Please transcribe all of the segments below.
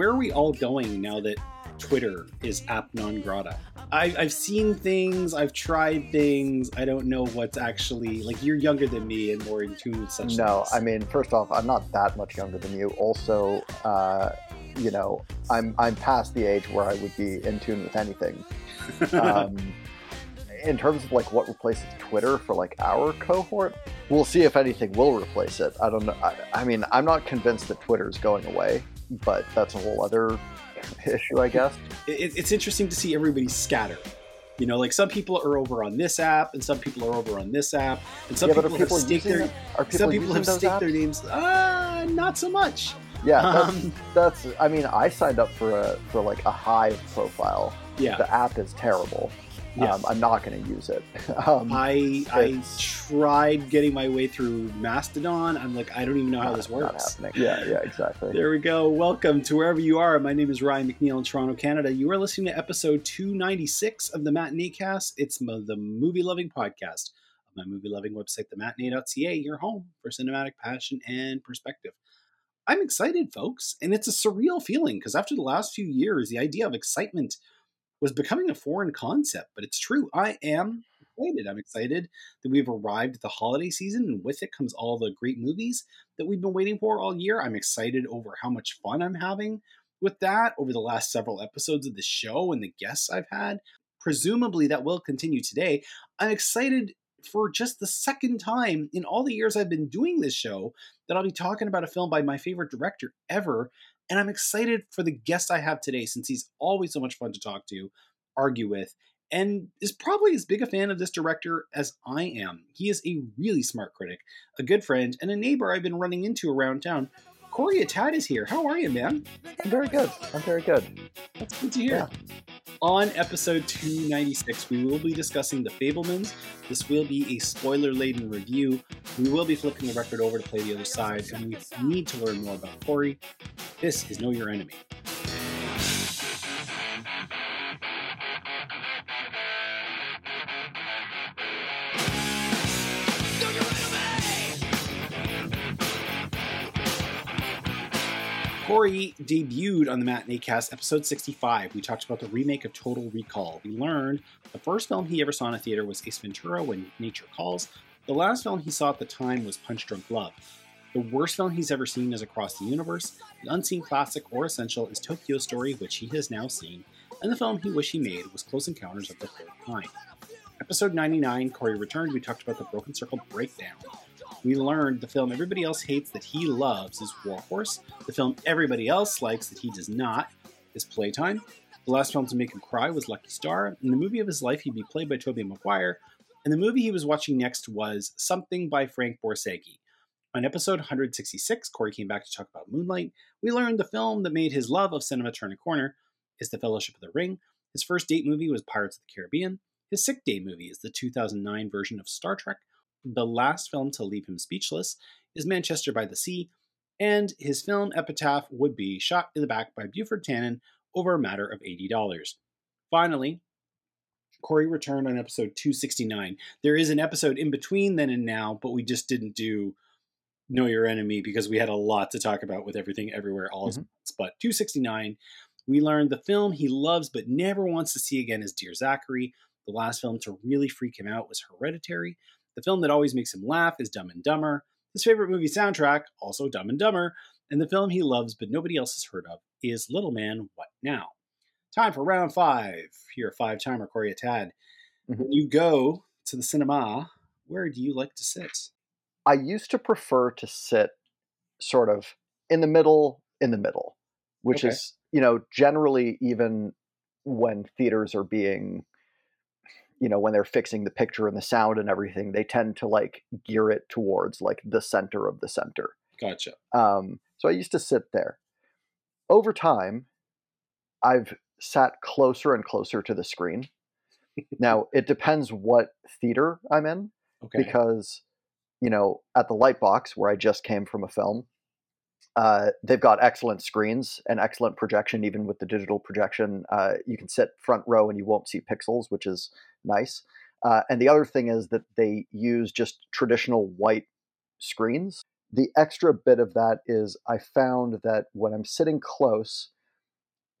Where are we all going now that Twitter is app non grata? I, I've seen things, I've tried things. I don't know what's actually like. You're younger than me and more in tune with such. No, things. I mean, first off, I'm not that much younger than you. Also, uh, you know, I'm I'm past the age where I would be in tune with anything. Um, in terms of like what replaces Twitter for like our cohort, we'll see if anything will replace it. I don't know. I, I mean, I'm not convinced that Twitter is going away, but that's a whole other issue, I guess. it, it's interesting to see everybody scatter. You know, like some people are over on this app, and some people are over on this app, and some yeah, people, are people have staked their? Are people some people have staked apps? their names. Uh, not so much. Yeah, that's, Um, that's. I mean, I signed up for a for like a Hive profile. yeah, The app is terrible. Yeah. Um, I'm not going to use it. um, I I tried getting my way through Mastodon. I'm like, I don't even know how not- this works. Yeah, yeah, exactly. There we go. Welcome to wherever you are. My name is Ryan McNeil in Toronto, Canada. You are listening to episode 296 of the Matinee Cast. It's the movie loving podcast of my movie loving website, thematinee.ca, your home for cinematic passion and perspective. I'm excited, folks, and it's a surreal feeling because after the last few years, the idea of excitement was becoming a foreign concept, but it's true. I am excited. I'm excited that we've arrived at the holiday season, and with it comes all the great movies that we've been waiting for all year. I'm excited over how much fun I'm having with that over the last several episodes of the show and the guests I've had. Presumably, that will continue today. I'm excited for just the second time in all the years I've been doing this show that I'll be talking about a film by my favorite director ever. And I'm excited for the guest I have today since he's always so much fun to talk to, argue with, and is probably as big a fan of this director as I am. He is a really smart critic, a good friend, and a neighbor I've been running into around town. Corey Atad is here. How are you, man? I'm very good. I'm very good. That's good to hear. On episode 296, we will be discussing The Fabelmans. This will be a spoiler laden review. We will be flipping the record over to play the other side, and we need to learn more about Corey. This is Know Your Enemy. Corey debuted on the Matinee Cast episode 65. We talked about the remake of Total Recall. We learned the first film he ever saw in a theater was Ace Ventura When Nature Calls. The last film he saw at the time was Punch Drunk Love. The worst film he's ever seen is Across the Universe. The unseen classic or essential is Tokyo Story, which he has now seen. And the film he wished he made was Close Encounters of the Third Kind. Episode 99, Corey returned. We talked about the Broken Circle Breakdown. We learned the film everybody else hates that he loves is War Horse. The film everybody else likes that he does not is Playtime. The last film to make him cry was Lucky Star. In the movie of his life, he'd be played by Tobey Maguire. And the movie he was watching next was Something by Frank Borzage. On episode 166, Corey came back to talk about Moonlight. We learned the film that made his love of cinema turn a corner is The Fellowship of the Ring. His first date movie was Pirates of the Caribbean. His sick day movie is the 2009 version of Star Trek. The last film to leave him speechless is Manchester by the Sea, and his film epitaph would be Shot in the Back by Buford Tannen over a matter of $80. Finally, Corey returned on episode 269. There is an episode in between then and now, but we just didn't do Know Your Enemy because we had a lot to talk about with everything everywhere all at Mhm. once. But 269, we learned the film he loves but never wants to see again is Dear Zachary. The last film to really freak him out was Hereditary. The film that always makes him laugh is Dumb and Dumber. His favorite movie soundtrack, also Dumb and Dumber. And the film he loves but nobody else has heard of is Little Man, What Now? Time for round five. Here, five timer Corey Atad. Mhm. When you go to the cinema, where do you like to sit? I used to prefer to sit sort of in the middle, in the middle, which Okay. is, you know, generally even when theaters are being, you know, when they're fixing the picture and the sound and everything, they tend to like gear it towards like the center of the center. Gotcha. Um, so I used to sit there. Over time, I've sat closer and closer to the screen. now, it depends what theater I'm in Okay. because you know at the lightbox where i just came from a film uh, they've got excellent screens and excellent projection even with the digital projection uh, you can sit front row and you won't see pixels which is nice uh, and the other thing is that they use just traditional white screens the extra bit of that is i found that when i'm sitting close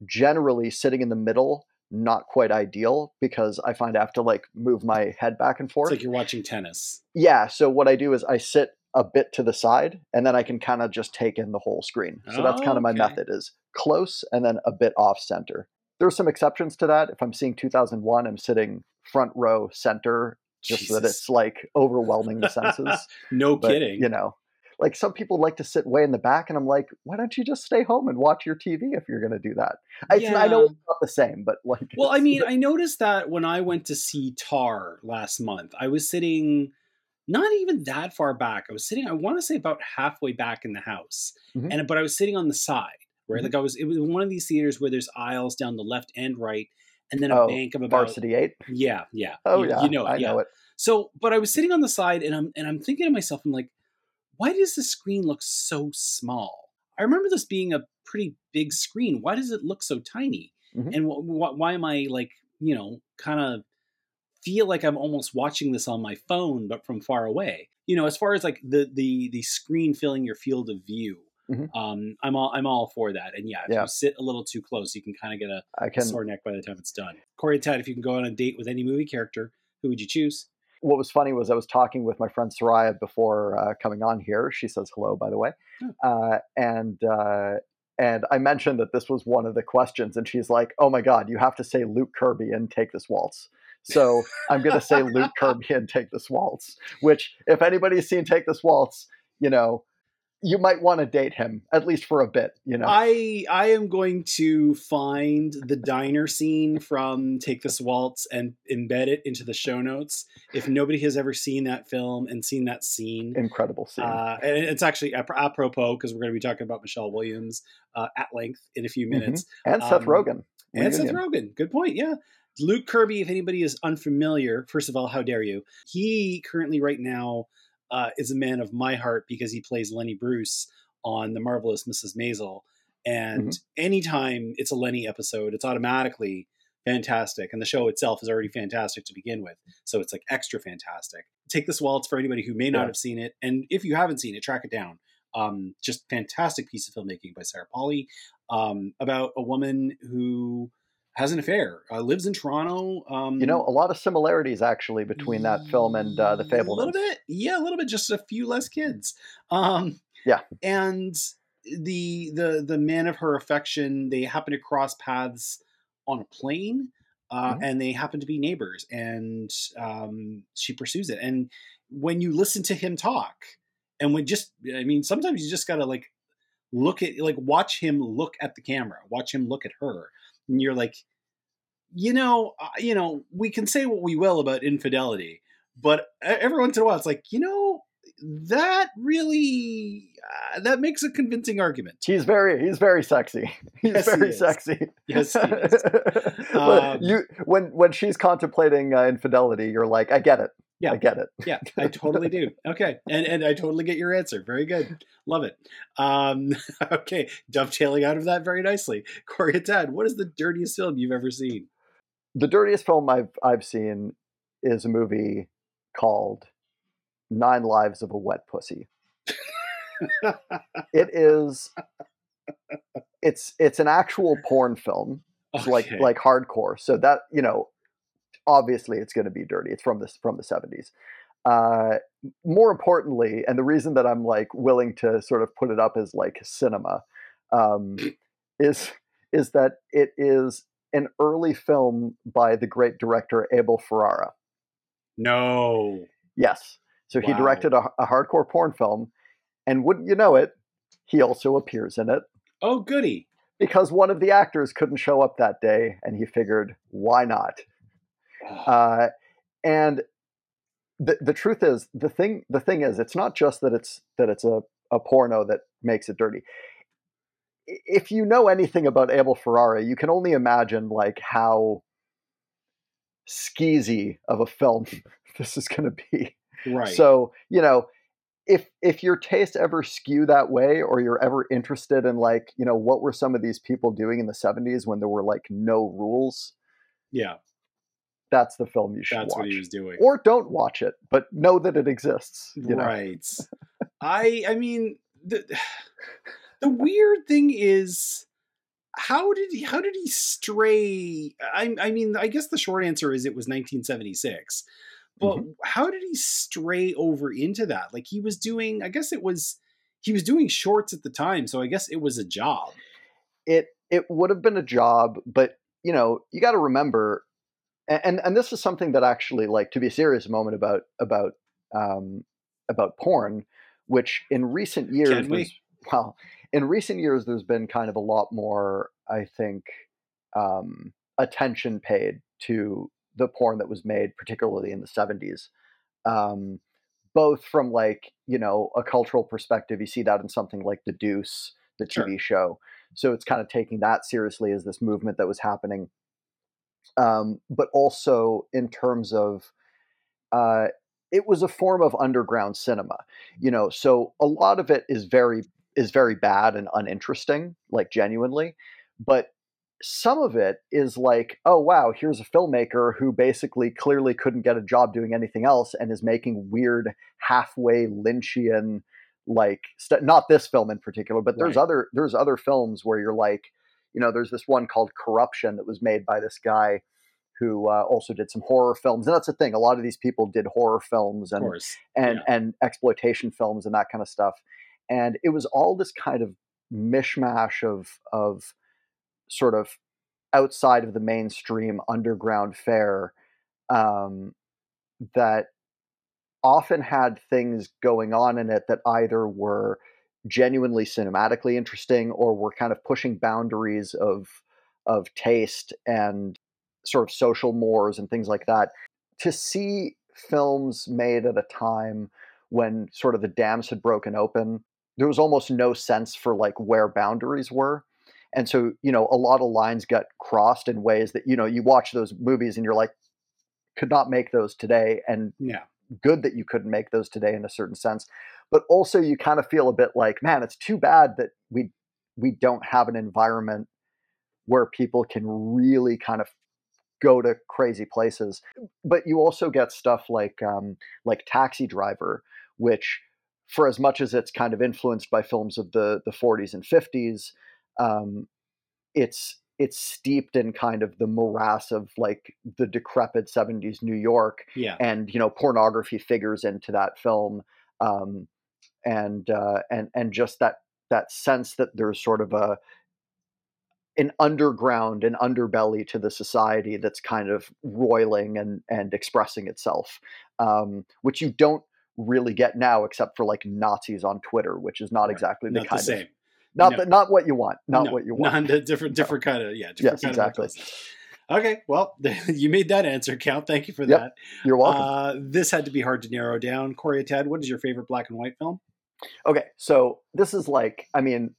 generally sitting in the middle not quite ideal because I find I have to like move my head back and forth. It's like you're watching tennis. Yeah. So what I do is I sit a bit to the side and then I can kind of just take in the whole screen. So that's kind of oh, my Okay. method is close and then a bit off center. There's some exceptions to that. If I'm seeing 2001, I'm sitting front row center just so that it's like overwhelming the senses. No But, kidding. You know, like some people like to sit way in the back, and I'm like, why don't you just stay home and watch your TV if you're going to do that? I, I know it's not the same, but like, Well, I mean, I noticed that when I went to see Tar last month, I was sitting not even that far back. I was sitting, I want to say about halfway back in the house. Mhm. And but I was sitting on the side, right? Mhm. Like I was it was one of these theaters where there's aisles down the left and right, and then a Oh, bank of about Varsity Eight. Yeah, yeah. Oh you, yeah, You know it, I yeah. know it. So, but I was sitting on the side and I'm and I'm thinking to myself, I'm like, why does the screen look so small? I remember this being a pretty big screen. Why does it look so tiny? Mhm. And wh- wh- why am I like, you know, kind of feel like I'm almost watching this on my phone, but from far away? You know, as far as like the the the screen filling your field of view, Mhm. um, I'm all I'm all for that. And yeah, if Yeah. you sit a little too close, you can kind of get a I can. sore neck by the time it's done. Corey Atad, if you can go on a date with any movie character, who would you choose? What was funny was I was talking with my friend Soraya before uh, coming on here. She says hello, by the way, Oh. uh, and uh, and I mentioned that this was one of the questions, and she's like, "Oh my God, you have to say Luke Kirby and take this waltz." So I'm going to say Luke Kirby and take this waltz. Which, if anybody's seen Take This Waltz, you know, you might want to date him at least for a bit. You know, I I am going to find the diner scene from Take This Waltz and embed it into the show notes. If nobody has ever seen that film and seen that scene, incredible scene. uh, and it's actually ap- apropos because we're going to be talking about Michelle Williams uh, at length in a few Mhm. minutes. and Seth um, Rogen. And Seth. Rogen. Good point. Yeah. Luke Kirby, if anybody is unfamiliar, first of all, how dare you? He currently, right now, uh, is a man of my heart because he plays Lenny Bruce on The Marvelous Mrs. Maisel. And anytime it's a Lenny episode, it's automatically fantastic. And the show itself is already fantastic to begin with. So it's like extra fantastic. Take this waltz for anybody who may not Yeah. have seen it. And if you haven't seen it, track it down. Um, just fantastic piece of filmmaking by Sarah Polley um, about a woman who has an affair, uh, lives in Toronto. Um, You know, a lot of similarities actually between that film and uh, the Fable. A little bit, yeah, a little bit. Just a few less kids. Um, Yeah. and the the the man of her affection. They happen to cross paths on a plane, uh, Mhm. and they happen to be neighbors. And um, she pursues it. And when you listen to him talk, and when just, I mean, sometimes you just gotta like look at like watch him look at the camera, watch him look at her, and you're like, you know, uh, you know, we can say what we will about infidelity, but every once in a while, it's like, you know, that really uh, that makes a convincing argument. He's very he's very sexy. He's Yes, very is. sexy. Yes, he is. Um, you when when she's contemplating uh, infidelity, you're like, I get it. Yeah. I get it. Yeah, I totally do. Okay, and and I totally get your answer. Very good, love it. Um, okay, dovetailing out of that very nicely. Corey Atad, what is the dirtiest film you've ever seen? The dirtiest film I've I've seen is a movie called Nine Lives of a Wet Pussy. It is it's it's an actual porn film. It's like like hardcore. So that you know, obviously it's going to be dirty. It's from this from the seventies. Uh, more importantly, and the reason that I'm like willing to sort of put it up as like cinema, um, is is that it is an early film by the great director Abel Ferrara. no. Yes, so he directed a, a hardcore porn film, and wouldn't you know it, he also appears in it Oh, goody. because one of the actors couldn't show up that day, and he figured, why not? Uh, and the the truth is, the thing the thing is, it's not just that it's that it's a, a porno that makes it dirty. If you know anything about Abel Ferrara, you can only imagine like how skeezy of a film hmm. this is going to be. right. So, you know, if if your taste ever skew that way or you're ever interested in like, you know, what were some of these people doing in the 70s when there were like no rules, yeah, that's the film you should that's watch. what he was doing. Or don't watch it, but know that it exists, you know. Right. I I mean the the weird thing is how did he how did he stray I, I mean i guess the short answer is it was 1976 but mm-hmm. how did he stray over into that? Like he was doing i guess it was he was doing shorts at the time so i guess it was a job. It it would have been a job but you know you got to remember and and this is something that actually like to be a serious moment about about um about porn which in recent years was well in recent years, there's been kind of a lot more, I think, um, attention paid to the porn that was made, particularly in the 70s. Um, both from like, you know, a cultural perspective, you see that in something like The Deuce, the TV sure. show. So it's kind of taking that seriously as this movement that was happening. Um, but also in terms of, uh, it was a form of underground cinema, you know. So a lot of it is very is very bad and uninteresting, like genuinely. But some of it is like, oh wow, here's a filmmaker who basically clearly couldn't get a job doing anything else and is making weird halfway Lynchian like st- not this film in particular, but there's right. other there's other films where you're like, you know, there's this one called Corruption that was made by this guy who uh, also did some horror films, and that's the thing. A lot of these people did horror films and and yeah. and exploitation films and that kind of stuff and it was all this kind of mishmash of of sort of outside of the mainstream underground fare um, that often had things going on in it that either were genuinely cinematically interesting or were kind of pushing boundaries of of taste and sort of social mores and things like that. To see films made at a time when sort of the dams had broken open there was almost no sense for like where boundaries were and so you know a lot of lines got crossed in ways that you know you watch those movies and you're like could not make those today and yeah. good that you couldn't make those today in a certain sense but also you kind of feel a bit like man it's too bad that we we don't have an environment where people can really kind of go to crazy places. But you also get stuff like um, like taxi driver which for as much as it's kind of influenced by films of the the 40s and 50s, um, it's it's steeped in kind of the morass of like the decrepit 70s New York. Yeah. And you know, pornography figures into that film. Um, and uh, and and just that that sense that there's sort of a an underground an underbelly to the society that's kind of roiling and and expressing itself um, which you don't really get now, except for like Nazis on Twitter, which is not right. exactly the not kind the same. of not no. the, not what you want, not no, what you want. Not different, different no. kind of yeah, yes, exactly. Okay, well, you made that answer count. Thank you for yep, that. You're welcome. Uh, this had to be hard to narrow down. Corey Atad, what is your favorite black and white film? Okay, so this is like, I mean,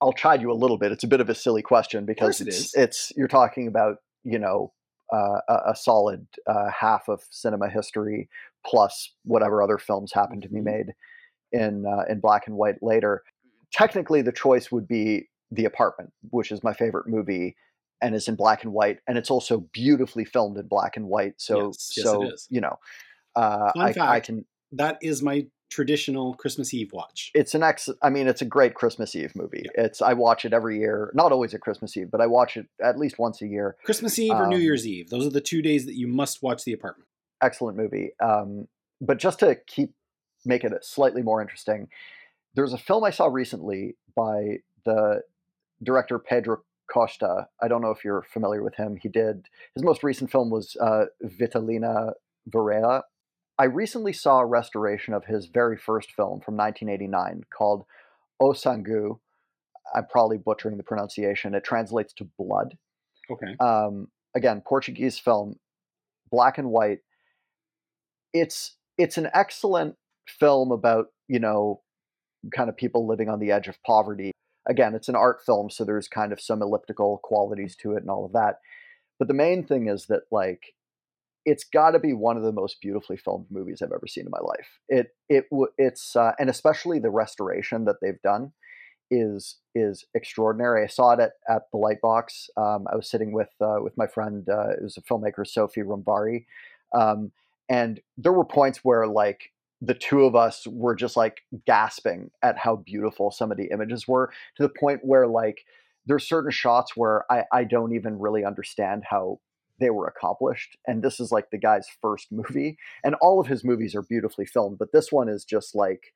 I'll chide you a little bit. It's a bit of a silly question because it's, it's you're talking about you know uh, a, a, solid uh, half of cinema history plus whatever other films happen to be mm-hmm. made in uh, in black and white later. Technically, the choice would be The Apartment, which is my favorite movie and is in black and white, and it's also beautifully filmed in black and white. So, yes, yes, so you know, uh, I, fact, I, can. That is my traditional Christmas Eve watch. It's an ex. I mean, it's a great Christmas Eve movie. Yeah. It's I watch it every year. Not always at Christmas Eve, but I watch it at least once a year. Christmas Eve um, or New um, Year's Eve. Those are the two days that you must watch The Apartment excellent movie. Um, but just to keep make it slightly more interesting, there's a film I saw recently by the director Pedro Costa. I don't know if you're familiar with him. He did his most recent film was uh, Vitalina Varela. I recently saw a restoration of his very first film from 1989 called O Sangue. I'm probably butchering the pronunciation. It translates to blood. Okay. Um, again, Portuguese film, black and white it's it's an excellent film about you know kind of people living on the edge of poverty again it's an art film so there's kind of some elliptical qualities to it and all of that but the main thing is that like it's got to be one of the most beautifully filmed movies I've ever seen in my life. It it it's uh, and especially the restoration that they've done is is extraordinary. I saw it at, at the Lightbox. Um, I was sitting with uh, with my friend, uh, it was a filmmaker Sophie Rumbari, um, and there were points where like the two of us were just like gasping at how beautiful some of the images were to the point where like there's certain shots where I, I don't even really understand how they were accomplished. And this is like the guy's first movie. And all of his movies are beautifully filmed, but this one is just like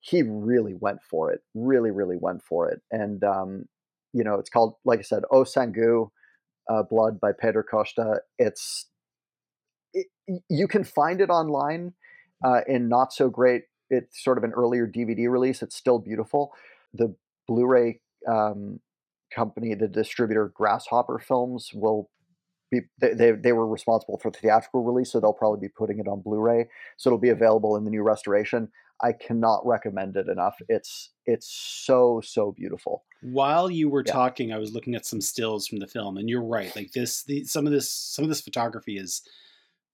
he really went for it. Really, really went for it. And um, you know, it's called, like I said, O Sangue, uh, Blood by Pedro Costa. It's it, you can find it online uh, in not so great. It's sort of an earlier DVD release. It's still beautiful. The Blu-ray um, company, the distributor Grasshopper Films, will be they, they, were responsible for the theatrical release, so they'll probably be putting it on Blu-ray. So it'll be available in the new restoration. I cannot recommend it enough. It's it's so so beautiful. While you were yeah. talking, I was looking at some stills from the film, and you're right. Like this, the, some of this some of this photography is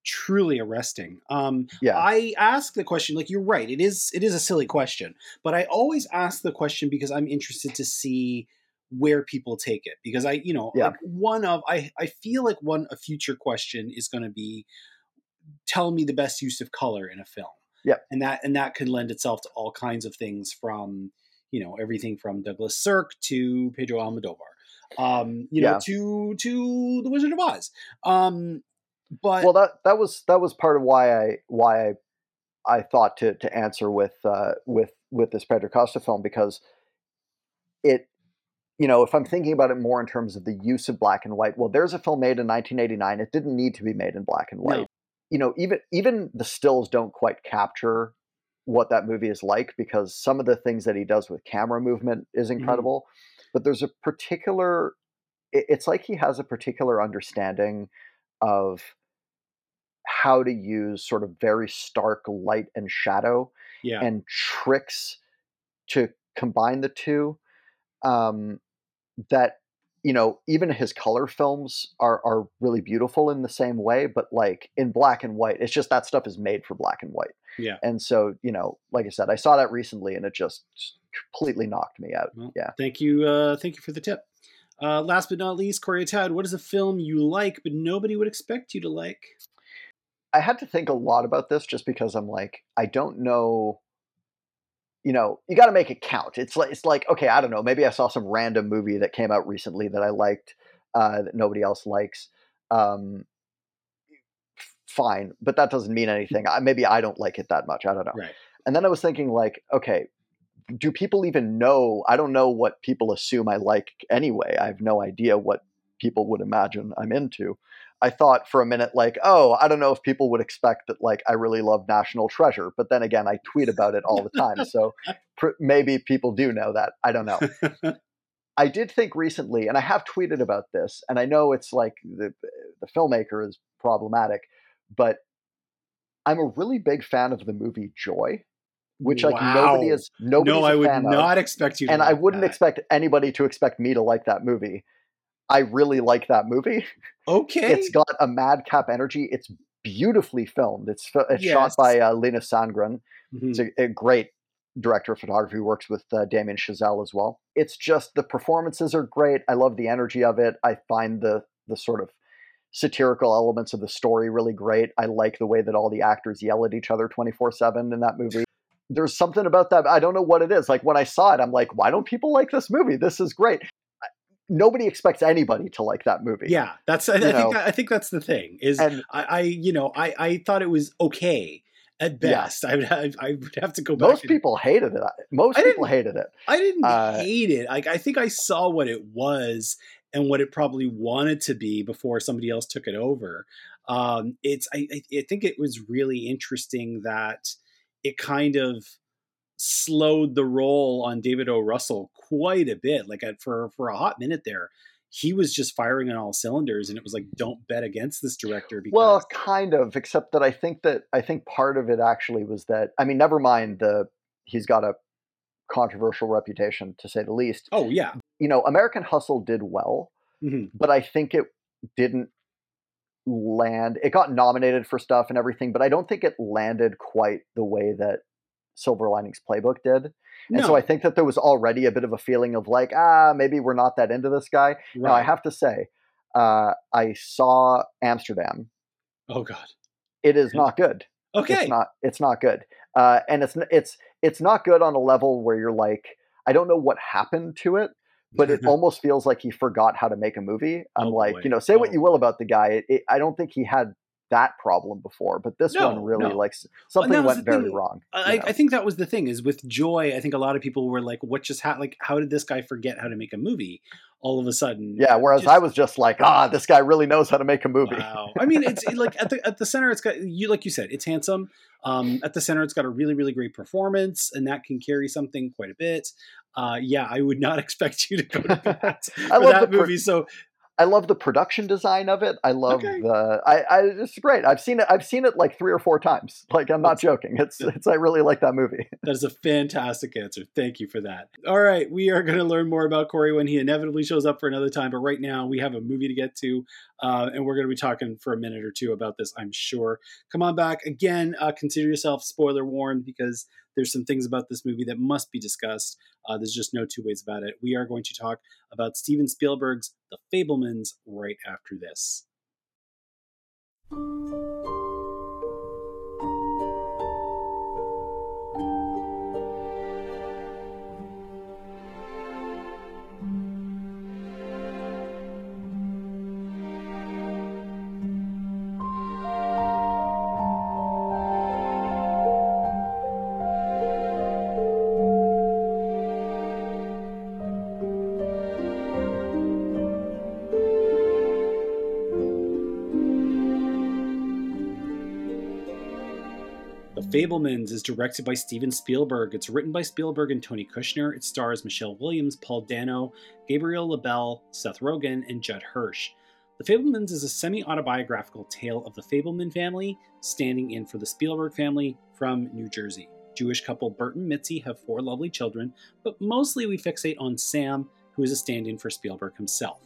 truly arresting. Um, yeah. I ask the question, like you're right. It is it is a silly question, but I always ask the question because I'm interested to see where people take it because I, you know, yeah. like one of I I feel like one a future question is going to be tell me the best use of color in a film. Yeah. And that and that could lend itself to all kinds of things from, you know, everything from Douglas Sirk to Pedro Almodovar. Um, you know, yeah. to to The Wizard of Oz. Um but Well that that was that was part of why I why I I thought to to answer with uh with with this Pedro Costa film because it you know, if I'm thinking about it more in terms of the use of black and white, well, there's a film made in 1989. It didn't need to be made in black and white. No. You know, even even the stills don't quite capture what that movie is like because some of the things that he does with camera movement is mm-hmm. incredible. Mm-hmm. But there's a particular, it's like he has a particular understanding of how to use sort of very stark light and shadow yeah. and tricks to combine the two um, that you know even his color films are are really beautiful in the same way but like in black and white it's just that stuff is made for black and white. Yeah. And so you know like i said i saw that recently and it just completely knocked me out. Well, yeah. thank you uh thank you for the tip. Uh last but not least corey atad what is a film you like but nobody would expect you to like i had to think a lot about this just because i'm like i don't know you know, you got to make it count. It's like it's like okay, I don't know. Maybe I saw some random movie that came out recently that I liked uh, that nobody else likes. Um, fine, but that doesn't mean anything. I, maybe I don't like it that much. I don't know. Right. And then I was thinking, like, okay, do people even know? I don't know what people assume I like anyway. I have no idea what people would imagine I'm into. I thought for a minute, like, oh, I don't know if people would expect that, like, I really love National Treasure. But then again, I tweet about it all the time. So pr- maybe people do know that. I don't know. I did think recently, and I have tweeted about this, and I know it's like the, the filmmaker is problematic, but I'm a really big fan of the movie Joy which like wow. nobody is nobody. No, I would not of. expect you, and like I wouldn't that. expect anybody to expect me to like that movie. I really like that movie. Okay. It's got a madcap energy. It's beautifully filmed. It's, it's yes. shot by uh, Linus Sandgren. Mm-hmm. It's a, a, great director of photography who works with uh, Damien Chazelle as well. It's just the performances are great. I love the energy of it. I find the the sort of satirical elements of the story really great. I like the way that all the actors yell at each other 24/7 in that movie. There's something about that. I don't know what it is. Like when I saw it, I'm like, why don't people like this movie? This is great nobody expects anybody to like that movie. Yeah, that's I, I think that, I think that's the thing is and, I, I you know I I thought it was okay at best. Yeah. I would have, I would have to go back. Most and, people hated it. Most people hated it. I didn't uh, hate it. Like I think I saw what it was and what it probably wanted to be before somebody else took it over. Um, it's I, I think it was really interesting that it kind of slowed the roll on David O. Russell quite a bit. Like for for a hot minute there, he was just firing on all cylinders, and it was like, don't bet against this director. Because... Well, kind of, except that I think that I think part of it actually was that I mean, never mind the he's got a controversial reputation to say the least. Oh yeah, you know, American Hustle did well, mm-hmm. but I think it didn't land. It got nominated for stuff and everything, but I don't think it landed quite the way that Silver Linings Playbook did. And no. so I think that there was already a bit of a feeling of like, ah, maybe we're not that into this guy. Right. Now I have to say, uh, I saw Amsterdam. Oh God, it is not good. Okay, it's not. It's not good. Uh, and it's it's it's not good on a level where you're like, I don't know what happened to it, but it almost feels like he forgot how to make a movie. I'm Oh, like, boy. you know, say what Oh, you will about the guy. It, it, I don't think he had that problem before, but this No, one really no. like something went very thing. wrong. I. I think that was the thing is with Joy. I think a lot of people were like, "What just happened? Like, how did this guy forget how to make a movie all of a sudden?" yeah. Whereas just- I was just like, ah, this guy really knows how to make a movie. Wow. I mean, it's it, like at the at the center, it's got you like you said, it's handsome. Um, at the center, it's got a really really great performance, and that can carry something quite a bit. Uh, yeah, I would not expect you to go to bat I for love that per- movie. So I love the production design of it. I love Okay. the. I, I. It's great. I've seen it. I've seen it like three or four times. Like I'm not joking. It's. It's. I really like that movie. that is a fantastic answer. Thank you for that. All right, we are going to learn more about Corey when he inevitably shows up for another time. But right now, we have a movie to get to, uh, and we're going to be talking for a minute or two about this. I'm sure. Come on back again. Uh, consider yourself spoiler warned because there's some things about this movie that must be discussed. Uh, there's just no two ways about it. We are going to talk about Steven Spielberg's The Fabelmans right after this. Fabelmans is directed by Steven Spielberg. It's written by Spielberg and Tony Kushner. It stars Michelle Williams, Paul Dano, Gabriel LaBelle, Seth Rogen, and Judd Hirsch. The Fabelmans is a semi autobiographical tale of the Fabelman family standing in for the Spielberg family from New Jersey. Jewish couple Bert and Mitzi have four lovely children, but mostly we fixate on Sam, who is a stand in for Spielberg himself.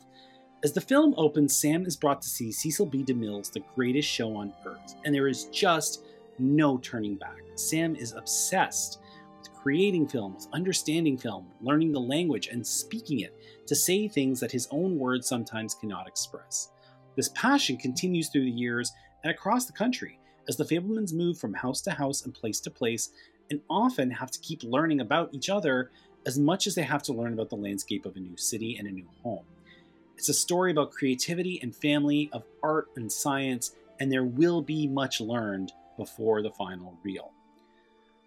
As the film opens, Sam is brought to see Cecil B. DeMille's The Greatest Show on Earth, and there is just no turning back. Sam is obsessed with creating film, with understanding film, learning the language, and speaking it to say things that his own words sometimes cannot express. This passion continues through the years and across the country as the Fabelmans move from house to house and place to place and often have to keep learning about each other as much as they have to learn about the landscape of a new city and a new home. It's a story about creativity and family, of art and science, and there will be much learned before the final reel.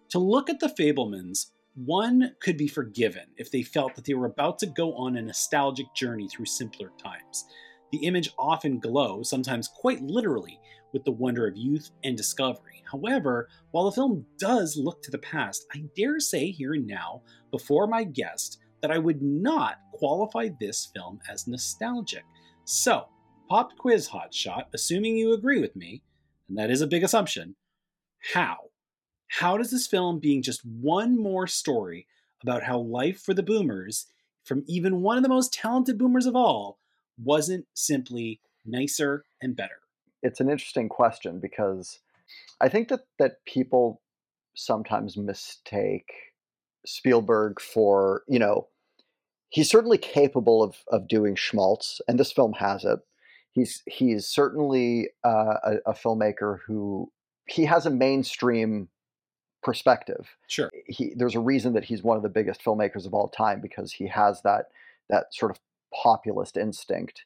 To look at the Fabelmans, one could be forgiven if they felt that they were about to go on a nostalgic journey through simpler times. The image often glows, sometimes quite literally, with the wonder of youth and discovery. However, while the film does look to the past, I dare say here and now, before my guest, that I would not qualify this film as nostalgic. So, pop quiz hotshot, assuming you agree with me, and that is a big assumption, how? How does this film, being just one more story about how life for the boomers, from even one of the most talented boomers of all, wasn't simply nicer and better? It's an interesting question because I think that that people sometimes mistake Spielberg for you know he's certainly capable of of doing schmaltz, and this film has it. He's he's certainly uh, a, a filmmaker who he has a mainstream perspective. Sure. He there's a reason that he's one of the biggest filmmakers of all time because he has that that sort of populist instinct,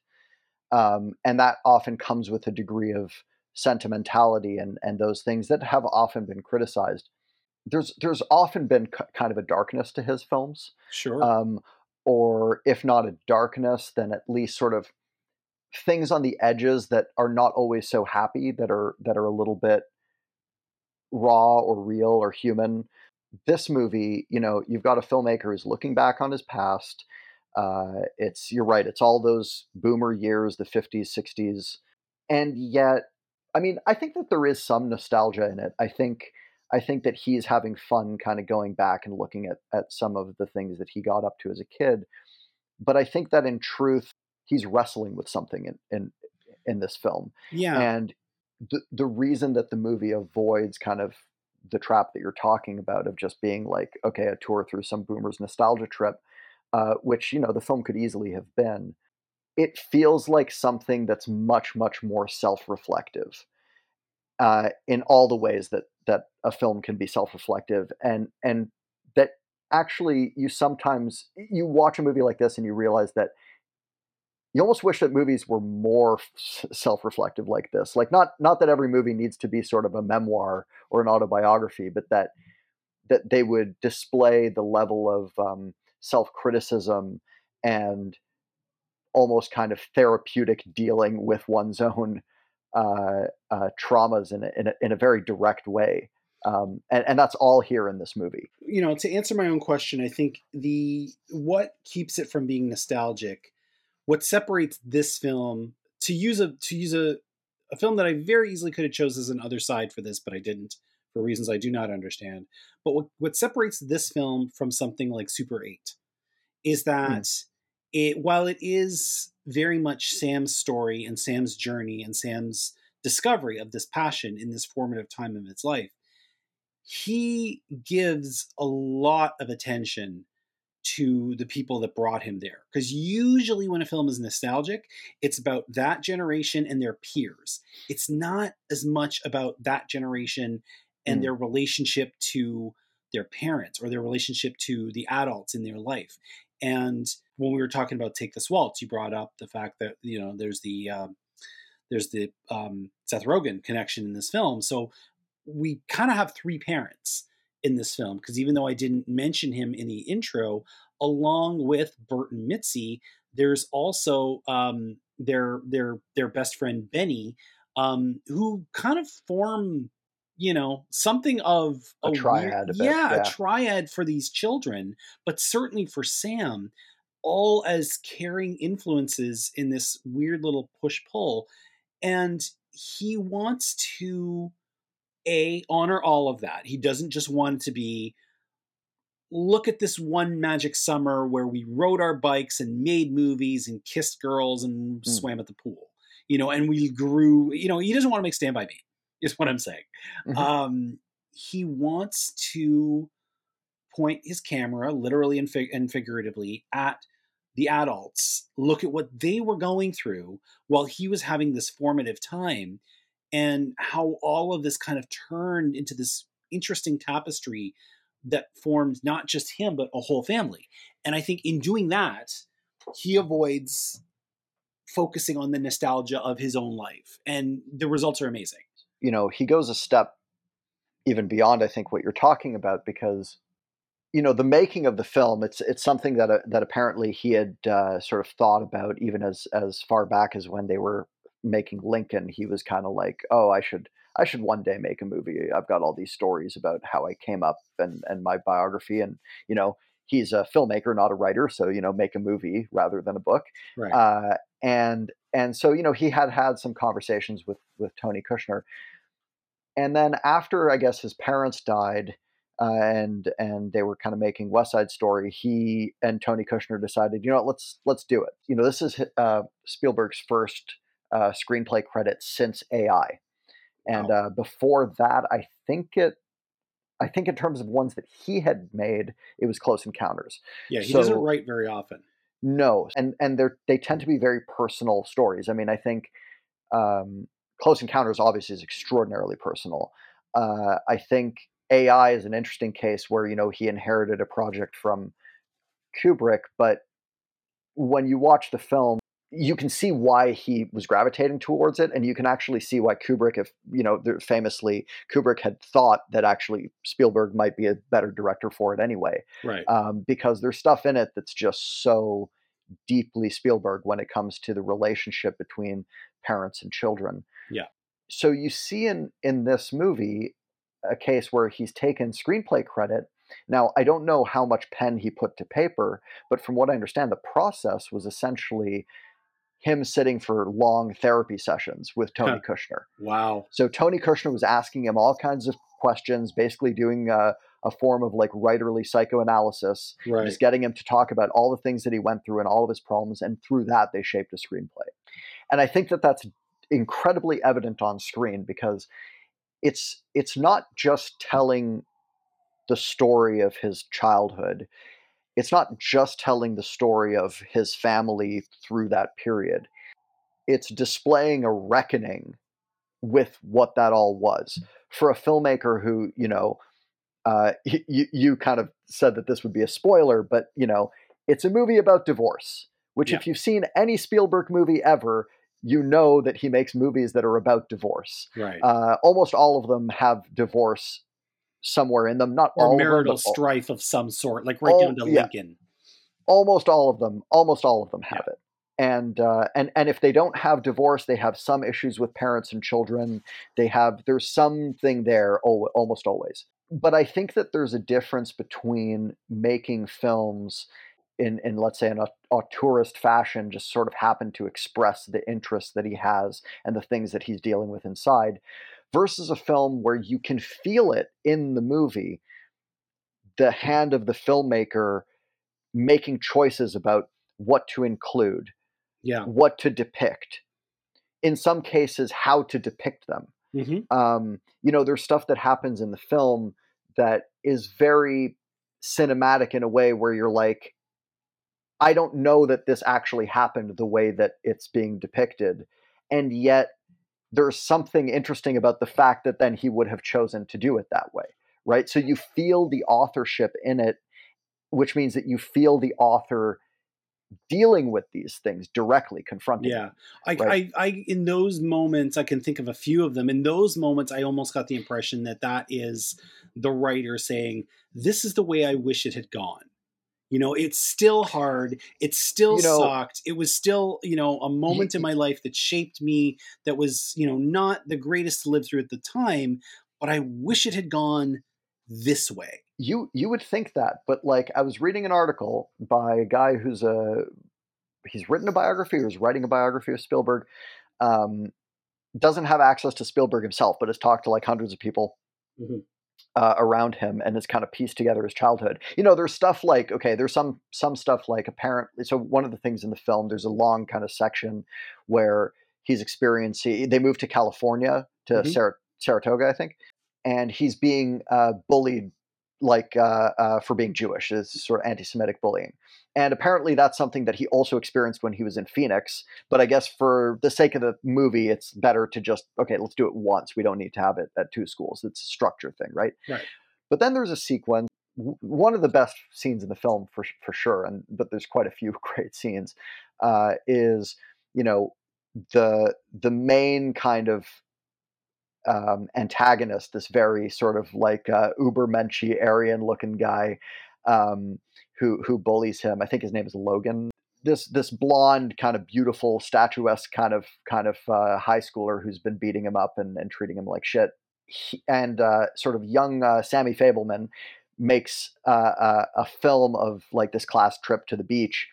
um, and that often comes with a degree of sentimentality and and those things that have often been criticized. There's there's often been k- kind of a darkness to his films Sure. um, or if not a darkness, then at least sort of things on the edges that are not always so happy, that are that are a little bit raw or real or human. This movie, you know, you've got a filmmaker who's looking back on his past. Uh, it's you're right. It's all those boomer years, the 50s, 60s, and yet, I mean, I think that there is some nostalgia in it. I think I think that he's having fun kind of going back and looking at, at some of the things that he got up to as a kid. But I think that in truth, he's wrestling with something in, in, in this film. yeah. And the, the reason that the movie avoids kind of the trap that you're talking about of just being like, okay, a tour through some boomer's nostalgia trip, uh, which, you know, the film could easily have been, it feels like something that's much, much more self reflective uh, in all the ways that that a film can be self-reflective and and that actually you sometimes you watch a movie like this and you realize that you almost wish that movies were more self-reflective like this like not not that every movie needs to be sort of a memoir or an autobiography but that that they would display the level of um, self-criticism and almost kind of therapeutic dealing with one's own uh, uh, traumas in a, in, a, in a very direct way um, and, and that's all here in this movie. You know, to answer my own question, I think the what keeps it from being nostalgic, what separates this film to use a to use a, a film that I very easily could have chose as an other side for this, but I didn't for reasons I do not understand. But what, what separates this film from something like Super 8 is hmm. that mm. it while it is very much Sam's story and Sam's journey and Sam's discovery of this passion in this formative time of its life, he gives a lot of attention to the people that brought him there. Because usually, when a film is nostalgic, it's about that generation and their peers. It's not as much about that generation and mm. their relationship to their parents or their relationship to the adults in their life. And when we were talking about Take This Waltz, you brought up the fact that you know there's the uh, there's the um, Seth Rogen connection in this film. So we kind of have three parents in this film because even though I didn't mention him in the intro, along with Bert and Mitzi, there's also um, their their their best friend Benny, um, who kind of form you know something of a, a triad. Weird, yeah, yeah, a triad for these children, but certainly for Sam, all as caring influences in this weird little push pull, and he wants to a honor all of that. He doesn't just want to be look at this one magic summer where we rode our bikes and made movies and kissed girls and mm. swam at the pool. You know, and we grew, you know, he doesn't want to make Stand By Me, is what I'm saying. Mm-hmm. Um, he wants to point his camera, literally and, fig- and figuratively, at the adults, look at what they were going through while he was having this formative time and how all of this kind of turned into this interesting tapestry that formed not just him but a whole family. And i think in doing that he avoids focusing on the nostalgia of his own life and the results are amazing. You know he goes a step even beyond i think what you're talking about because you know the making of the film it's it's something that uh, that apparently he had uh, sort of thought about even as as far back as when they were making Lincoln, he was kind of like, "Oh, I should I should one day make a movie. I've got all these stories about how I came up and and my biography, and you know." He's a filmmaker, not a writer, so you know, make a movie rather than a book. Right. Uh, and and so you know, he had had some conversations with with Tony Kushner, and then after I guess his parents died, uh, and and they were kind of making West Side Story. He and Tony Kushner decided, you know, what, let's let's do it. You know, this is uh, Spielberg's first uh, screenplay credits since AI. And wow. uh, before that, I think it, I think in terms of ones that he had made, it was Close Encounters. Yeah, he so, doesn't write very often. No, and and they they tend to be very personal stories. I mean, I think um, Close Encounters obviously is extraordinarily personal. Uh, I think AI is an interesting case where you know he inherited a project from Kubrick, but when you watch the film, you can see why he was gravitating towards it, and you can actually see why Kubrick, if you know, famously Kubrick had thought that actually Spielberg might be a better director for it anyway, right? Um, because there's stuff in it that's just so deeply Spielberg when it comes to the relationship between parents and children. Yeah. So you see in in this movie a case where he's taken screenplay credit. Now, I don't know how much pen he put to paper, but from what I understand, the process was essentially him sitting for long therapy sessions with Tony Kushner. Wow. So Tony Kushner was asking him all kinds of questions, basically doing a, a form of like writerly psychoanalysis, right. just getting him to talk about all the things that he went through and all of his problems. And through that, they shaped a screenplay. And I think that that's incredibly evident on screen because it's it's not just telling the story of his childhood it's not just telling the story of his family through that period. It's displaying a reckoning with what that all was. For a filmmaker who, you know, uh, you, you kind of said that this would be a spoiler, but you know, it's a movie about divorce. Which, Yeah. if you've seen any Spielberg movie ever, you know that he makes movies that are about divorce. Right. Uh, almost all of them have divorce somewhere in them. Not or all marital of them, strife of some sort, like right all- down to yeah. Lincoln. almost all of them. Almost all of them have it. And uh, and and if they don't have divorce, they have some issues with parents and children. They have there's something there al- almost always. But I think that there's a difference between making films in, in let's say in a, a auteurist fashion, just sort of happen to express the interests that he has and the things that he's dealing with inside, versus a film where you can feel it in the movie, the hand of the filmmaker making choices about what to include, Yeah. what to depict, in some cases, how to depict them. hmm Um, you know, there's stuff that happens in the film that is very cinematic in a way where you're like, I don't know that this actually happened the way that it's being depicted. And yet, there's something interesting about the fact that then he would have chosen to do it that way, right? So you feel the authorship in it, which means that you feel the author dealing with these things directly, confronting. Yeah. I, Right. I, I, in those moments, I can think of a few of them. In those moments, I almost got the impression that that is the writer saying, "This is the way I wish it had gone." You know, it's still hard. It still You know- sucked. It was still, you know, a moment in my life that shaped me. That was, you know, not the greatest to live through at the time, but I wish it had gone this way. you you would think that but like i was reading an article by a guy who's a he's written a biography or is writing a biography of spielberg um, doesn't have access to spielberg himself but has talked to like hundreds of people Mhm. Uh, around him and has kind of pieced together his childhood you know there's stuff like okay there's some some stuff like apparently so one of the things in the film there's a long kind of section where he's experiencing they move to california to Mhm. Sar- saratoga i think and he's being uh, bullied like uh, uh, for being Jewish. It's sort of anti-Semitic bullying, and apparently that's something that he also experienced when he was in Phoenix. But I guess for the sake of the movie, it's better to just okay, let's do it once. We don't need to have it at two schools. It's a structure thing, right? Right. But then there's a sequence. One of the best scenes in the film, for for sure, and but there's quite a few great scenes. Uh, is you know the the main kind of um, antagonist, this very sort of like uh, Ubermenschy Aryan looking guy um, who who bullies him. I think his name is Logan. This this blonde, kind of beautiful, statuesque kind of kind of uh, high schooler who's been beating him up and, and treating him like shit. He, and uh, sort of young uh, Sammy Fabelman makes uh, a, a film of like this class trip to the beach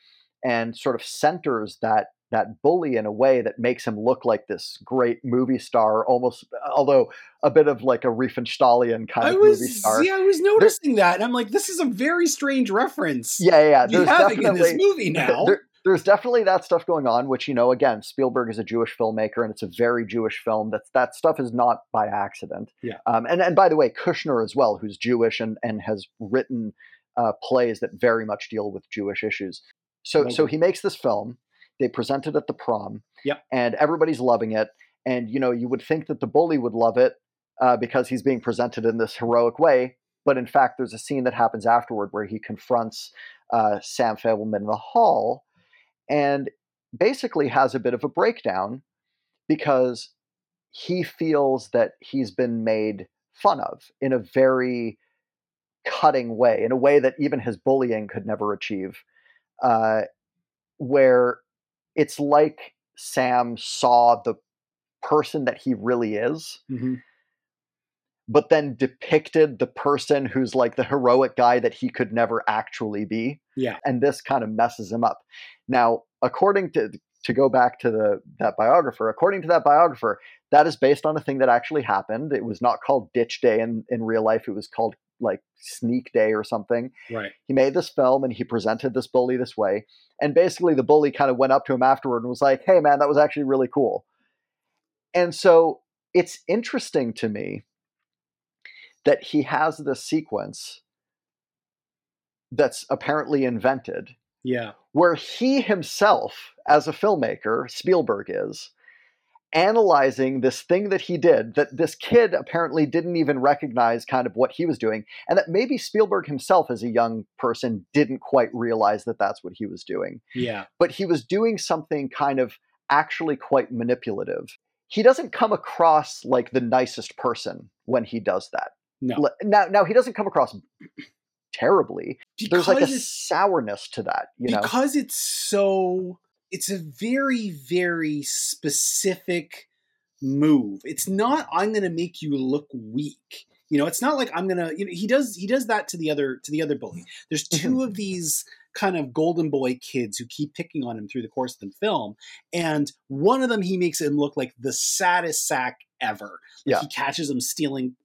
and sort of centers that that bully in a way that makes him look like this great movie star, almost although a bit of like a Riefenstahlian kind I of movie star. yeah, I was noticing that, and I'm like, this is a very strange reference. Yeah, yeah. yeah. having in this movie now. there- there's definitely that stuff going on, which you know, again, Spielberg is a Jewish filmmaker, and it's a very Jewish film. That that stuff is not by accident. Yeah. Um, and and by the way, Kushner as well, who's Jewish and and has written uh, plays that very much deal with Jewish issues. So so he makes this film. They present it at the prom. Yep. And everybody's loving it. And you know, you would think that the bully would love it uh, because he's being presented in this heroic way. But in fact, there's a scene that happens afterward where he confronts uh, Sam Fabelman in the hall and basically has a bit of a breakdown because he feels that he's been made fun of in a very cutting way, in a way that even his bullying could never achieve, uh, where it's like Sam saw the person that he really is Mhm. but then depicted the person who's like the heroic guy that he could never actually be. Yeah. And this kind of messes him up. Now, according to to go back to the that biographer, according to that biographer, that is based on a thing that actually happened. It was not called Ditch Day in, in real life. It was called like Sneak Day or something. Right. He made this film and he presented this bully this way. And basically the bully kind of went up to him afterward and was like, hey man, that was actually really cool. And so it's interesting to me that he has this sequence that's apparently invented Yeah. where he himself as a filmmaker spielberg is analyzing this thing that he did that this kid apparently didn't even recognize kind of what he was doing and that maybe Spielberg himself as a young person didn't quite realize that that's what he was doing. Yeah. but he was doing something kind of actually quite manipulative. He doesn't come across like the nicest person when he does that. No. Now now he doesn't come across terribly. There's like a sourness to that you know? because it's so it's a very very specific move it's not i'm gonna make you look weak you know it's not like i'm gonna you know he does he does that to the other to the other bully there's 2 Mhm. of these kind of golden boy kids who keep picking on him through the course of the film and one of them he makes him look like the saddest sack ever like Yeah. he catches him stealing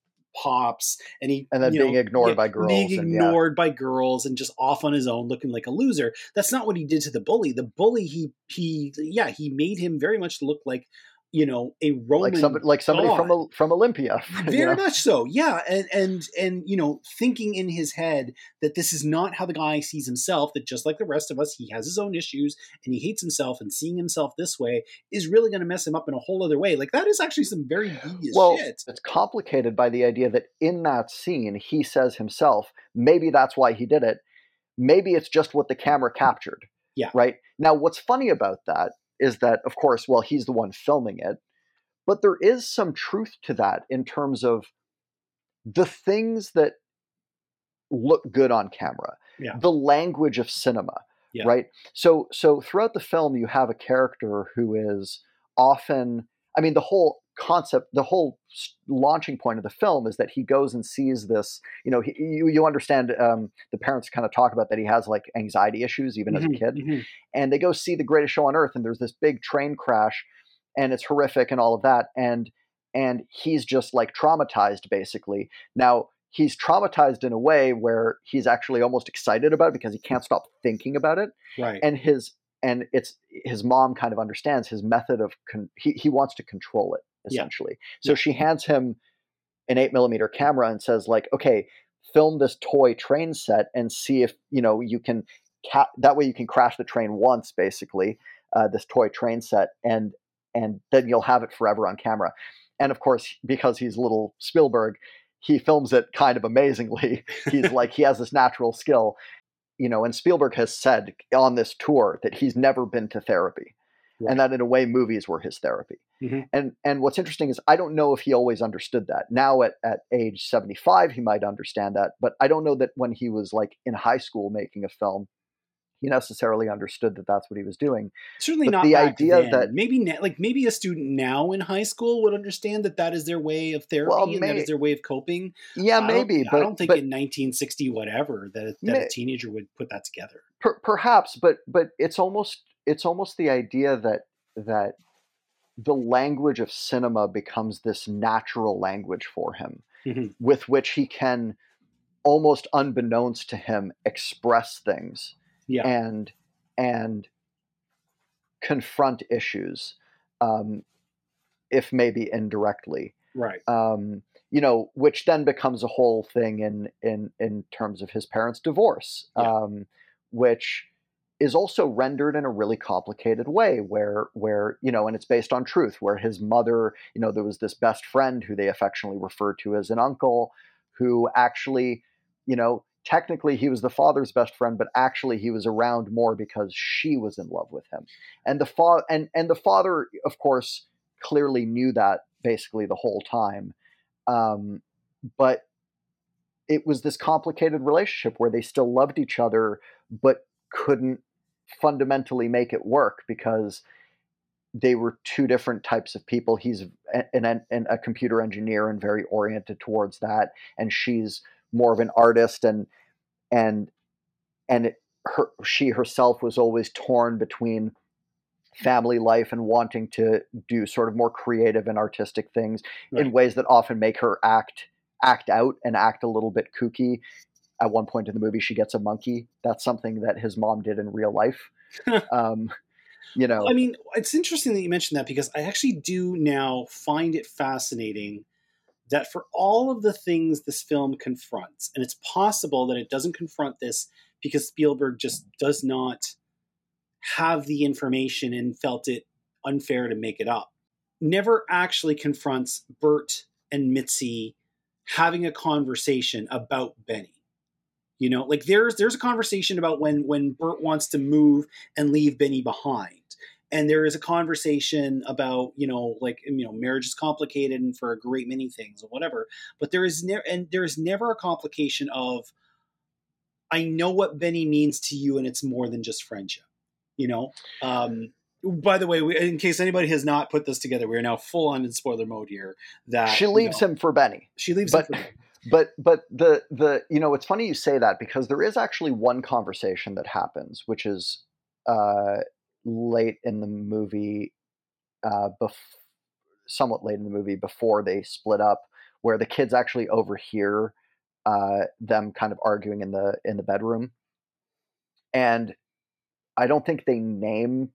pops and he and then being know, ignored yeah, by girls being and yeah. ignored by girls and just off on his own looking like a loser that's not what he did to the bully the bully he he yeah he made him very much look like you know a roman like somebody like somebody from. From Olympia you very know? much so yeah and and and you know thinking in his head that this is not how the guy sees himself that just like the rest of us he has his own issues and he hates himself and seeing himself this way is really going to mess him up in a whole other way like that is actually some very devious well shit it's complicated by the idea that in that scene he says himself maybe that's why he did it maybe it's just what the camera captured Yeah. right now what's funny about that is that of course well he's the one filming it but there is some truth to that in terms of the things that look good on camera Yeah. the language of cinema Yeah. right so so throughout the film you have a character who is often i mean the whole concept the whole launching point of the film is that he goes and sees this you know he, you, you understand um, the parents kind of talk about that he has like anxiety issues even as a Mhm, kid. mhm. and they go see the greatest show on earth and there's this big train crash and it's horrific and all of that and and he's just like traumatized basically. Now he's traumatized in a way where he's actually almost excited about it because he can't stop thinking about it. Right. And his and it's his mom kind of understands his method of con- he, he wants to control it Yeah. essentially. So she hands him an eight millimeter camera and says like okay film this toy train set and see if you know you can ca- that way you can crash the train once basically uh, this toy train set and and then you'll have it forever on camera. And of course because he's little spielberg he films it kind of amazingly. He's like he has this natural skill you know and spielberg has said on this tour that he's never been to therapy Right. and that in a way movies were his therapy Mhm. and and what's interesting is i don't know if he always understood that now at, at age 75 he might understand that but i don't know that when he was like in high school making a film he necessarily understood that that's what he was doing certainly But not the idea then. that- maybe like maybe a student now in high school would understand that that is their way of therapy Well, and that is their way of coping yeah I maybe i don't think but in 1960 whatever that, that May- a teenager would put that together per, perhaps but but it's almost it's almost the idea that that the language of cinema becomes this natural language for him Mhm. with which he can almost unbeknownst to him express things Yeah. and and confront issues um, if maybe indirectly right um, you know, which then becomes a whole thing in in in terms of his parents' divorce, Yeah. um, which is also rendered in a really complicated way, where where you know, and it's based on truth, where his mother, you know, there was this best friend who they affectionately referred to as an uncle, who actually, you know. Technically, he was the father's best friend, but actually, he was around more because she was in love with him, and the fa- and and the father, of course, clearly knew that basically the whole time um, but it was this complicated relationship where they still loved each other but couldn't fundamentally make it work because they were two different types of people he's an, an, an, a computer engineer and very oriented towards that and she's more of an artist and and and it, her she herself was always torn between family life and wanting to do sort of more creative and artistic things in ways that often make her act act out and act a little bit kooky. At one point in the movie, she gets a monkey. That's something that his mom did in real life. um, you know, I mean, it's interesting that you mentioned that because I actually do now find it fascinating that for all of the things this film confronts, and it's possible that it doesn't confront this because Spielberg just does not have the information and felt it unfair to make it up. never actually confronts Bert and Mitzi having a conversation about Benny. You know, like there's there's a conversation about when when Bert wants to move and leave Benny behind. And there is a conversation about, you know, like you know, marriage is complicated and for a great many things or whatever. But there is never and there is never a complication of I know what Benny means to you and it's more than just friendship. You know? Um by the way, we, in case anybody has not put this together, we are now full on in spoiler mode here. That she leaves you know, him for Benny. She leaves but, him for Benny. But but the the you know it's funny you say that because there is actually one conversation that happens, which is uh, late in the movie, uh, bef- somewhat late in the movie before they split up, where the kids actually overhear uh, them kind of arguing in the in the bedroom, and I don't think they name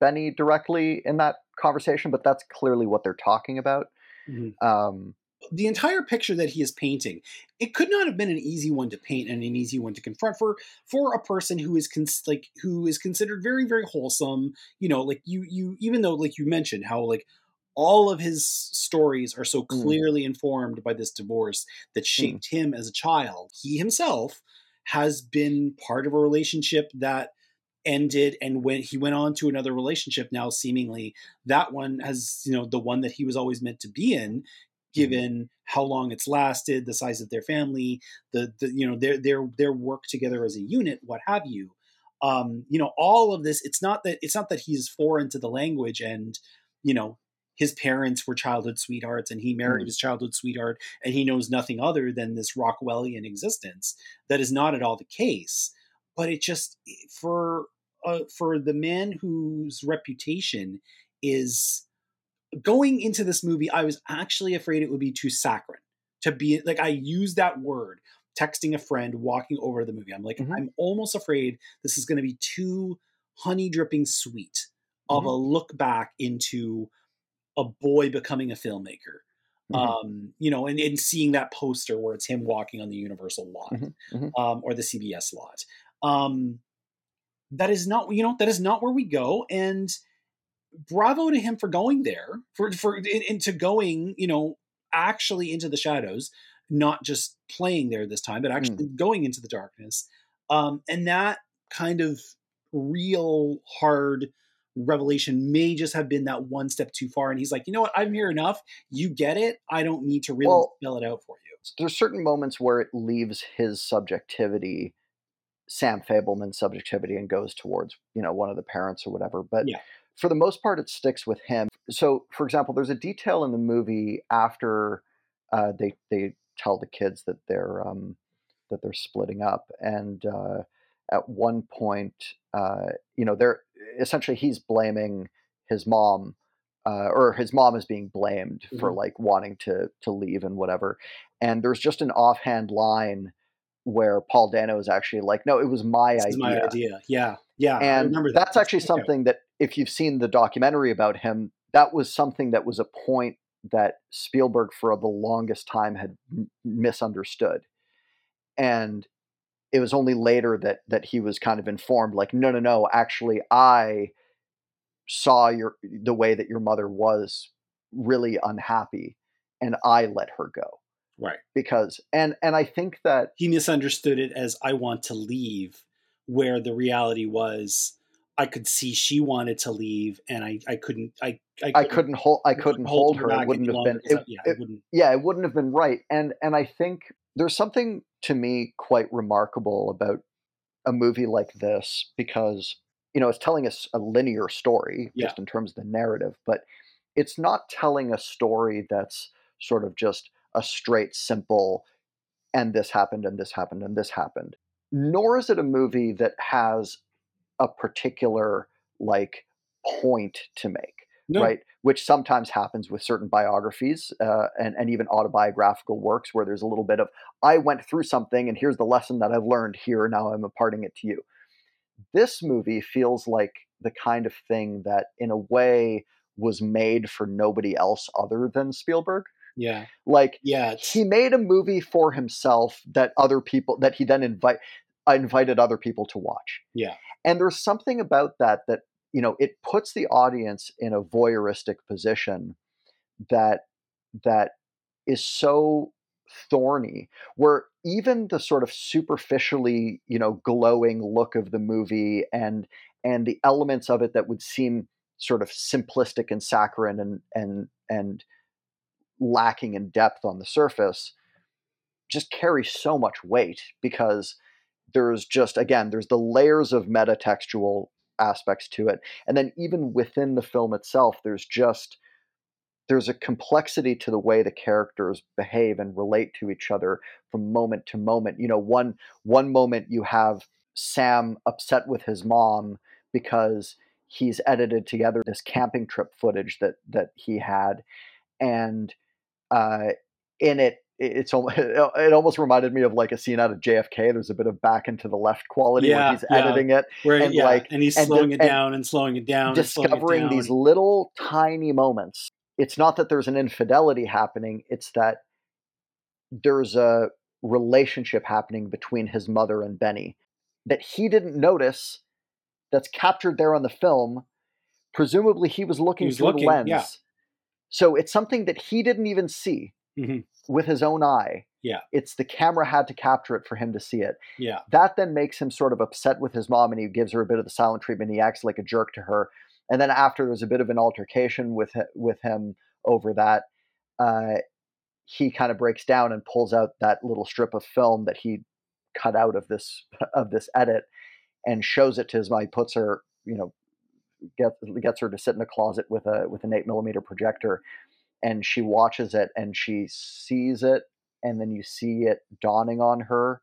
Benny directly in that conversation, but that's clearly what they're talking about. Mhm. Um, the entire picture that he is painting it could not have been an easy one to paint and an easy one to confront for for a person who is cons- like who is considered very very wholesome you know like you you even though like you mentioned how like all of his stories are so Mm. clearly informed by this divorce that shaped him as a child he himself has been part of a relationship that ended and when he went on to another relationship now seemingly that one has you know the one that he was always meant to be in given how long it's lasted, the size of their family, the, the you know their their their work together as a unit, what have you. Um, you know, all of this. It's not that it's not that he's foreign to the language, and you know his parents were childhood sweethearts, and he married Mm. his childhood sweetheart, and he knows nothing other than this Rockwellian existence. That is not at all the case. But it just for uh, for the man whose reputation is going into this movie, I was actually afraid it would be too saccharine to be like I used that word texting a friend walking over the movie. I'm like, Mhm. I'm almost afraid this is going to be too honey dripping sweet of a look back into a boy becoming a filmmaker. Mhm. Um, you know, and, and seeing that poster where it's him walking on the Universal lot Mhm, mhm. um, or the CBS lot. Um, that is not, you know, that is not where we go. And bravo to him for going there, for for into going, you know, actually into the shadows, not just playing there this time, but actually going into the darkness. Um, and that kind of real hard revelation may just have been that one step too far. And he's like, you know what, I'm here enough. You get it. I don't need to really Well- spell it out for you. there's certain moments where it leaves his subjectivity, Sam Fabelman's subjectivity, and goes towards you know one of the parents or whatever. But Yeah. For the most part, it sticks with him. So, for example, there's a detail in the movie after uh, they they tell the kids that they're um, that they're splitting up, and uh, at one point, uh, you know, they're essentially he's blaming his mom. Uh, or his mom is being blamed for Mhm. like wanting to to leave and whatever and there's just an offhand line where Paul Dano is actually like, "No, it was my This idea." my idea. Yeah. Yeah. And remember that. that's actually something that, if you've seen the documentary about him, that was something that was a point that Spielberg, for the longest time, had m- misunderstood, and it was only later that that he was kind of informed, like, "No, no, no, actually, I saw your the way that your mother was really unhappy, and I let her go." Right. because and and I think that he misunderstood it as I want to leave, where the reality was I could see she wanted to leave and I, I couldn't I I I couldn't hold I couldn't hold her. back It wouldn't have been longer 'cause I- it, yeah, it- it wouldn't yeah, it wouldn't have been right. And and I think there's something to me quite remarkable about a movie like this because you know it's telling us a linear story Yeah. just in terms of the narrative, but it's not telling a story that's sort of just a straight simple and this happened and this happened and this happened. Nor is it a movie that has a particular like point to make no right? Which sometimes happens with certain biographies uh, and, and even autobiographical works where there's a little bit of, I went through something and here's the lesson that I've learned here, now I'm imparting it to you. This movie feels like the kind of thing that, in a way, was made for nobody else other than Spielberg. yeah Like, yeah it's, he made a movie for himself that other people, that he then invite, invited other people to watch. yeah And there's something about that that, you know, it puts the audience in a voyeuristic position that that is so thorny where even the sort of superficially you know glowing look of the movie and and the elements of it that would seem sort of simplistic and saccharine and and and lacking in depth on the surface just carry so much weight because there's just again there's the layers of metatextual aspects to it and then even within the film itself there's just there's a complexity to the way the characters behave and relate to each other from moment to moment. You know one one moment you have sam upset with his mom because he's edited together this camping trip footage that that he had and uh in it it's it almost reminded me of like a scene out of JFK. There's a bit of back into the left quality Yeah, where he's yeah. editing it, Where and yeah, like and he's and slowing the- it down and slowing it down, and slowing it discovering down. these little tiny moments. It's not that there's an infidelity happening; it's that there's a relationship happening between his mother and Benny that he didn't notice. That's captured there on the film. Presumably, he was looking was through looking, the lens. So it's something that he didn't even see Mhm. with his own eye. Yeah. It's the camera had to capture it for him to see it. Yeah, That then makes him sort of upset with his mom and he gives her a bit of the silent treatment. He acts like a jerk to her. And then after there's a bit of an altercation with with him over that, uh, he kind of breaks down and pulls out that little strip of film that he cut out of this of this edit and shows it to his mom. He puts her, you know, gets gets her to sit in a closet with a with an eight millimeter projector, and she watches it and she sees it, and then you see it dawning on her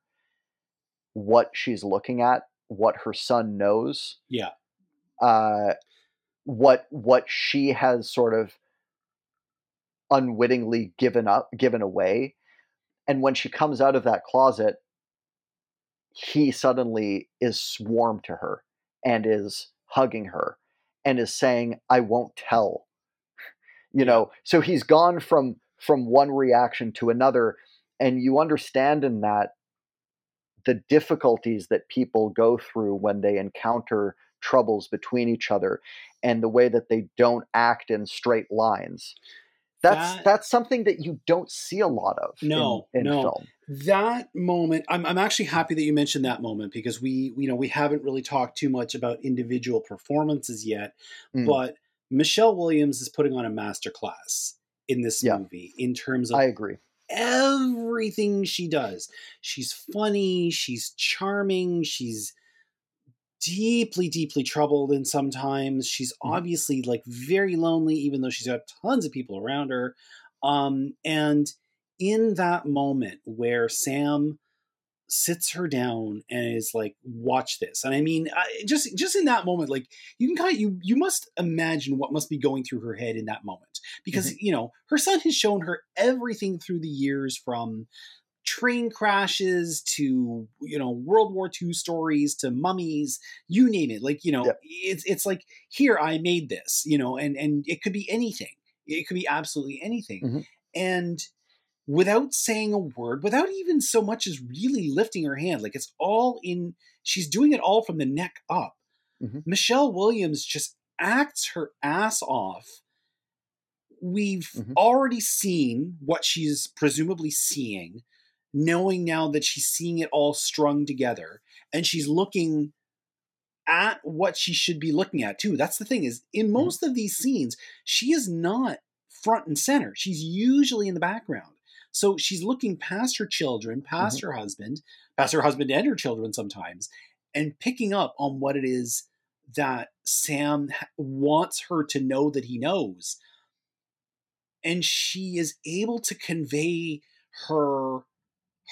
what she's looking at, what her son knows, yeah, uh, what what she has sort of unwittingly given up, given away, and when she comes out of that closet, he suddenly is swarm to her and is hugging her and is saying, "I won't tell." You know, so he's gone from from one reaction to another, and you understand in that the difficulties that people go through when they encounter troubles between each other and the way that they don't act in straight lines that's That- that's something that you don't see a lot of in- No, in, no. film that moment. I'm I'm actually happy that you mentioned that moment because we you know we haven't really talked too much about individual performances yet, Mm. but Michelle Williams is putting on a masterclass in this Yeah. movie in terms of i agree everything she does. She's funny, she's charming, she's deeply, deeply troubled and sometimes she's Mhm. obviously like very lonely, even though she's got tons of people around her. Um, and in that moment where Sam sits her down and is like, "Watch this," and I mean, I, just just in that moment, like you can kind of you you must imagine what must be going through her head in that moment because you know her son has shown her everything through the years from train crashes to you know World War II stories to mummies, you name it. Like you know, Yep. it's it's like here I made this, you know, and and it could be anything. It could be absolutely anything, Mhm. and without saying a word, without even so much as really lifting her hand, like it's all in. She's doing it all from the neck up. Mhm. Michelle Williams just acts her ass off. We've Mhm. already seen what she's presumably seeing, knowing now that she's seeing it all strung together, and she's looking at what she should be looking at too. That's the thing is in most of these scenes, she is not front and center. She's usually in the background. So she's looking past her children, past her husband, past her husband and her children sometimes, and picking up on what it is that Sam wants her to know that he knows. And she is able to convey her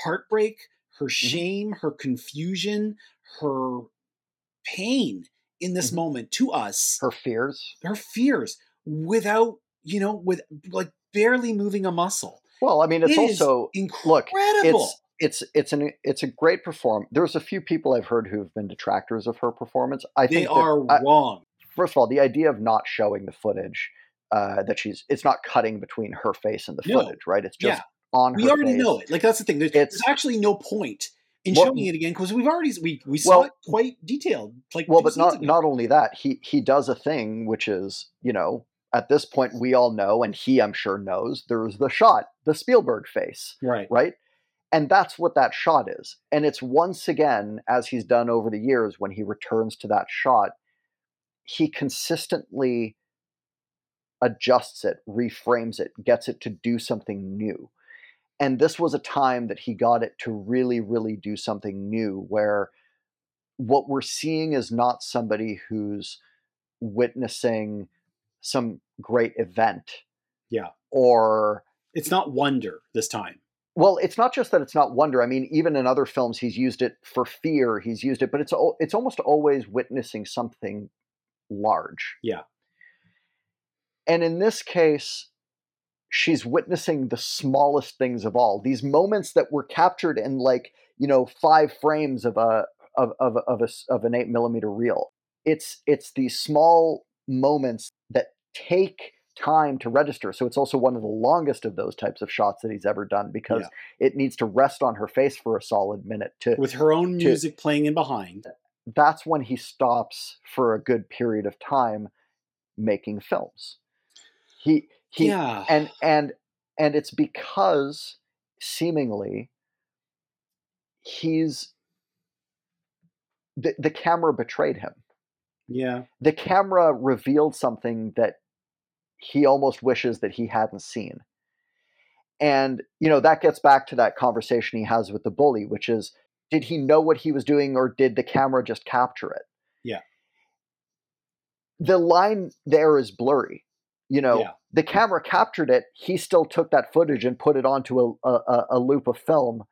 heartbreak, her shame, her confusion, her pain in this Mhm. moment to us. Her fears. Her fears without you know with like barely moving a muscle well i mean it's It also look incredible it's it's it's an it's a great perform there's a few people i've heard who've been detractors of her performance i they think they are wrong first of all, the idea of not showing the footage uh, that she's it's not cutting between her face and the No. footage, right? It's just Yeah. on her we already face. know it like that's the thing there's, there's actually no point in Well- showing it again because we've already we, we saw Well- it quite detailed like Well, but not ago. not only that, he he does a thing which is you know at this point we all know, and he I'm sure knows, there's the shot, the Spielberg face, Right. right? And that's what that shot is. And it's once again, as he's done over the years, when he returns to that shot, he consistently adjusts it, reframes it, gets it to do something new. And this was a time that he got it to really, really do something new, where what we're seeing is not somebody who's witnessing some great event. Yeah. Or It's not wonder this time. well, it's not just that it's not wonder. I mean, even in other films, he's used it for fear. He's used it, but it's it's almost always witnessing something large. Yeah. And in this case, she's witnessing the smallest things of all. These moments that were captured in like you know five frames of a of of of a of an eight millimeter reel. It's it's these small moments take time to register. So it's also one of the longest of those types of shots that he's ever done because it needs to rest on her face for a solid minute to With her own To- music playing in behind. that's when he stops for a good period of time making films. He he yeah. and and and it's because seemingly he's the, the camera betrayed him. yeah. The camera revealed something that he almost wishes that he hadn't seen. And you know that gets back to that conversation he has with the bully, which is did he know what he was doing or did the camera just capture it? Yeah. The line there is blurry. You know, Yeah. the camera captured it. He still took that footage and put it onto a, a, a loop of film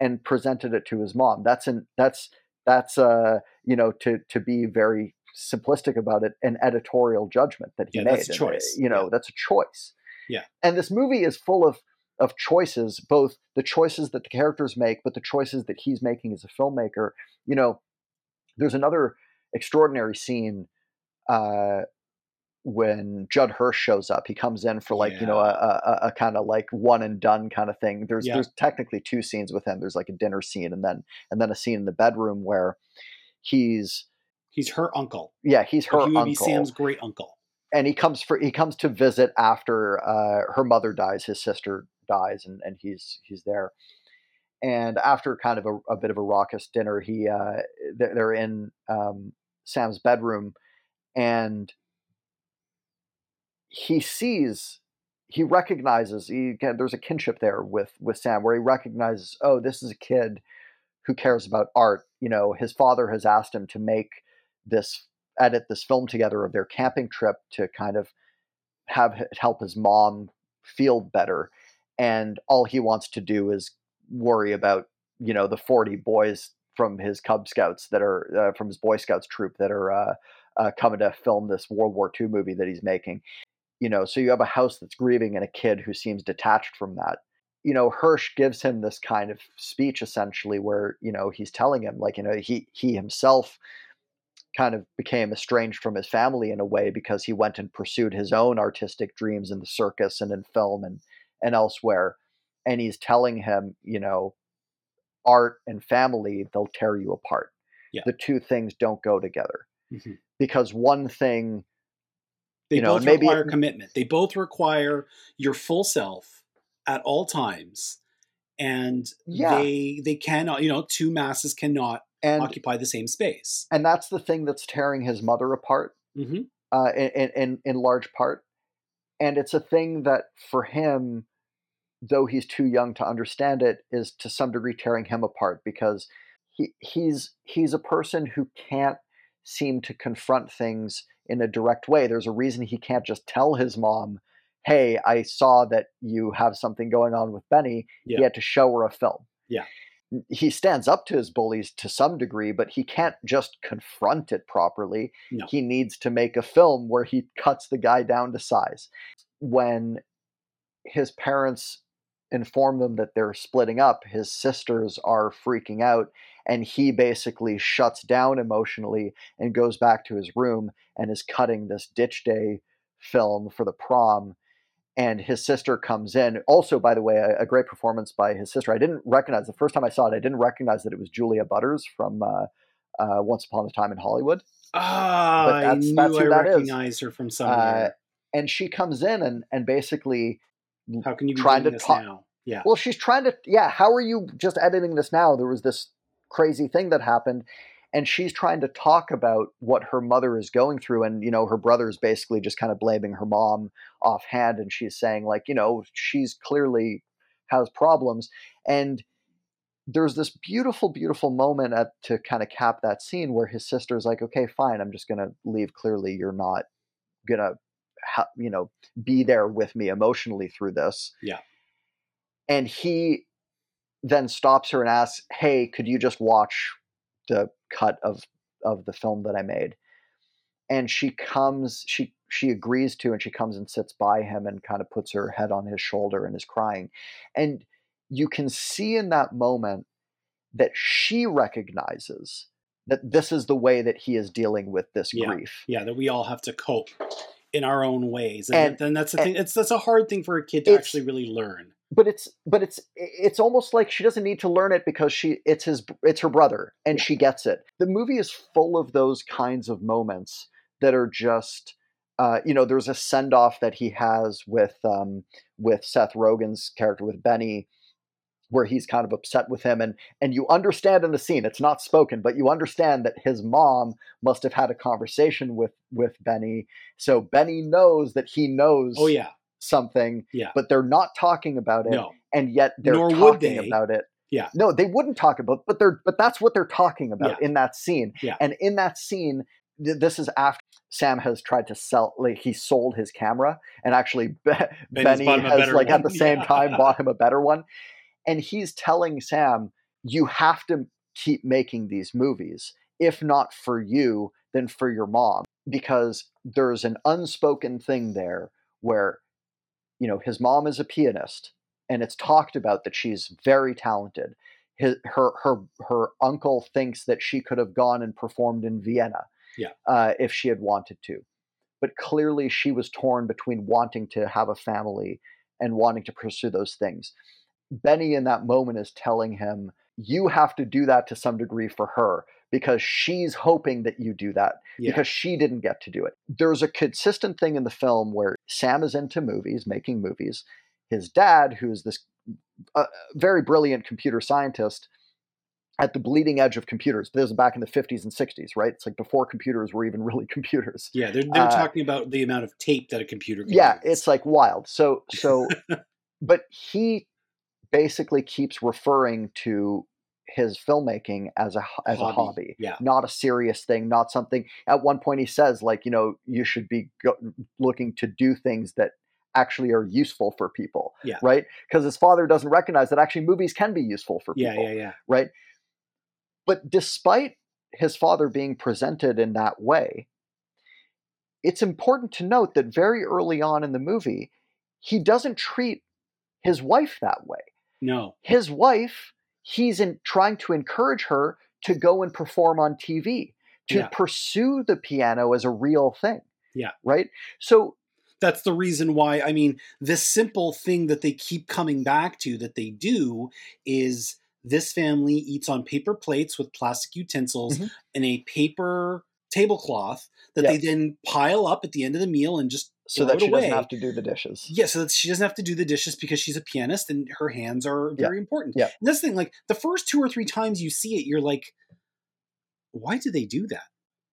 and presented it to his mom. That's an that's that's uh you know to to be very simplistic about it, an editorial judgment that he Yeah, made. that's a And, uh, choice. You know, Yeah. that's a choice. Yeah. And this movie is full of of choices, both the choices that the characters make, but the choices that he's making as a filmmaker. You know, there's another extraordinary scene uh, when Judd Hirsch shows up. He comes in for like you know a, a, a kind of like one and done kind of thing. There's Yeah. there's technically two scenes with him. There's like a dinner scene and then and then a scene in the bedroom where he's He's her uncle. yeah he's her he would uncle be Sam's great uncle. and he comes for he comes to visit after uh, her mother dies, his sister dies, and, and he's he's there. And after kind of a, a bit of a raucous dinner, he uh, they're, they're in um, Sam's bedroom, and he sees he recognizes he there's a kinship there with with Sam where he recognizes oh this is a kid who cares about art you know his father has asked him to make this edit this film together of their camping trip to kind of have help his mom feel better and all he wants to do is worry about you know the 40 boys from his cub scouts that are uh, from his boy scouts troop that are uh, uh, coming to film this world war ii movie that he's making. You know so you have a house that's grieving and a kid who seems detached from that. You know hirsch gives him this kind of speech essentially where you know he's telling him like you know he he himself kind of became estranged from his family in a way because he went and pursued his own artistic dreams in the circus and in film and and elsewhere and he's telling him you know art and family they'll tear you apart Yeah. the two things don't go together Mhm. because one thing They You know, both maybe require it- commitment. They both require your full self at all times. And Yeah. they they cannot, you know, two masses cannot and occupy the same space. and that's the thing that's tearing his mother apart hmm uh, in, in in large part, and it's a thing that for him, though he's too young to understand it, is to some degree tearing him apart because he he's he's a person who can't seem to confront things in a direct way. There's a reason he can't just tell his mom, "Hey, I saw that you have something going on with Benny." Yeah. He had to show her a film. Yeah. He stands up to his bullies to some degree, but he can't just confront it properly No. he needs to make a film where he cuts the guy down to size. When his parents inform them that they're splitting up, his sisters are freaking out, and he basically shuts down emotionally and goes back to his room and is cutting this ditch day film for the prom. And his sister comes in. Also, by the way, a, a great performance by his sister. I didn't recognize the first time I saw it. I didn't recognize that it was Julia Butters from uh, uh, Once Upon a Time in Hollywood. Ah, But I knew that's I that is. recognized her from somewhere. and she comes in and and basically How can you be Trying to talk- now? Yeah. well she's trying to yeah how are you just editing this now there was this crazy thing that happened and she's trying to talk about what her mother is going through and you know her brother is basically just kind of blaming her mom offhand and she's saying like you know she's clearly has problems and there's this beautiful beautiful moment at to kind of cap that scene where his sister's like okay fine i'm just going to leave clearly you're not going to ha- you know be there with me emotionally through this Yeah. and he then stops her and asks hey could you just watch the cut of of the film that i made and she comes she she agrees to and she comes and sits by him and kind of puts her head on his shoulder and is crying and you can see in that moment that she recognizes that this is the way that he is dealing with this Yeah. grief yeah, that we all have to cope in our own ways, and, And- then that's the and- thing. It's that's a hard thing for a kid to actually really learn. But it's but it's it's almost like she doesn't need to learn it because she it's his it's her brother and she gets it. The movie is full of those kinds of moments that are just uh, you know there's a send off that he has with um, with Seth Rogen's character with Benny where he's kind of upset with him and and you understand in the scene it's not spoken but you understand that his mom must have had a conversation with with Benny. So Benny knows that he knows Oh yeah, something Yeah. but they're not talking about it no, and yet they're Nor talking they. about it. Yeah. No, they wouldn't talk about, but they're but that's what they're talking about in that scene. Yeah. And in that scene, th- this is after Sam has tried to sell, like he sold his camera, and actually Be- Benny bought him a has like at the same Yeah. time bought him a better one, and he's telling Sam, "You have to keep making these movies, if not for you, then for your mom, because there's an unspoken thing there where." You know, his mom is a pianist, and it's talked about that she's very talented. His, her her her uncle thinks that she could have gone and performed in Vienna, Yeah. uh, if she had wanted to, but clearly she was torn between wanting to have a family and wanting to pursue those things. Benny in that moment is telling him, "You have to do that to some degree for her." Because she's hoping that you do that yeah, because she didn't get to do it. There's a consistent thing in the film where Sam is into movies, making movies. His dad, who's this uh, very brilliant computer scientist at the bleeding edge of computers, this is back in the 50s and 60s, right? It's like before computers were even really computers. yeah. They're they're uh, talking about the amount of tape that a computer. Can Yeah, use. it's like wild. So, so, but he basically keeps referring to his filmmaking as a as a hobby Yeah, not a serious thing, not something. At one point, he says, like, you know, you should be go- looking to do things that actually are useful for people, Yeah. right? Because his father doesn't recognize that actually movies can be useful for yeah, people, yeah, yeah. right? But despite his father being presented in that way, it's important to note that very early on in the movie, he doesn't treat his wife that way No, his wife he's in trying to encourage her to go and perform on tv to Yeah. pursue the piano as a real thing Yeah. right so that's the reason why i mean this simple thing that they keep coming back to that they do is this family eats on paper plates with plastic utensils Mhm. and a paper tablecloth that Yeah. they then pile up at the end of the meal and just so that she doesn't have to do the dishes yeah, so that she doesn't have to do the dishes because she's a pianist and her hands are Yeah. very important. Yeah. And this thing, like the first two or three times you see it, you're like, why do they do that?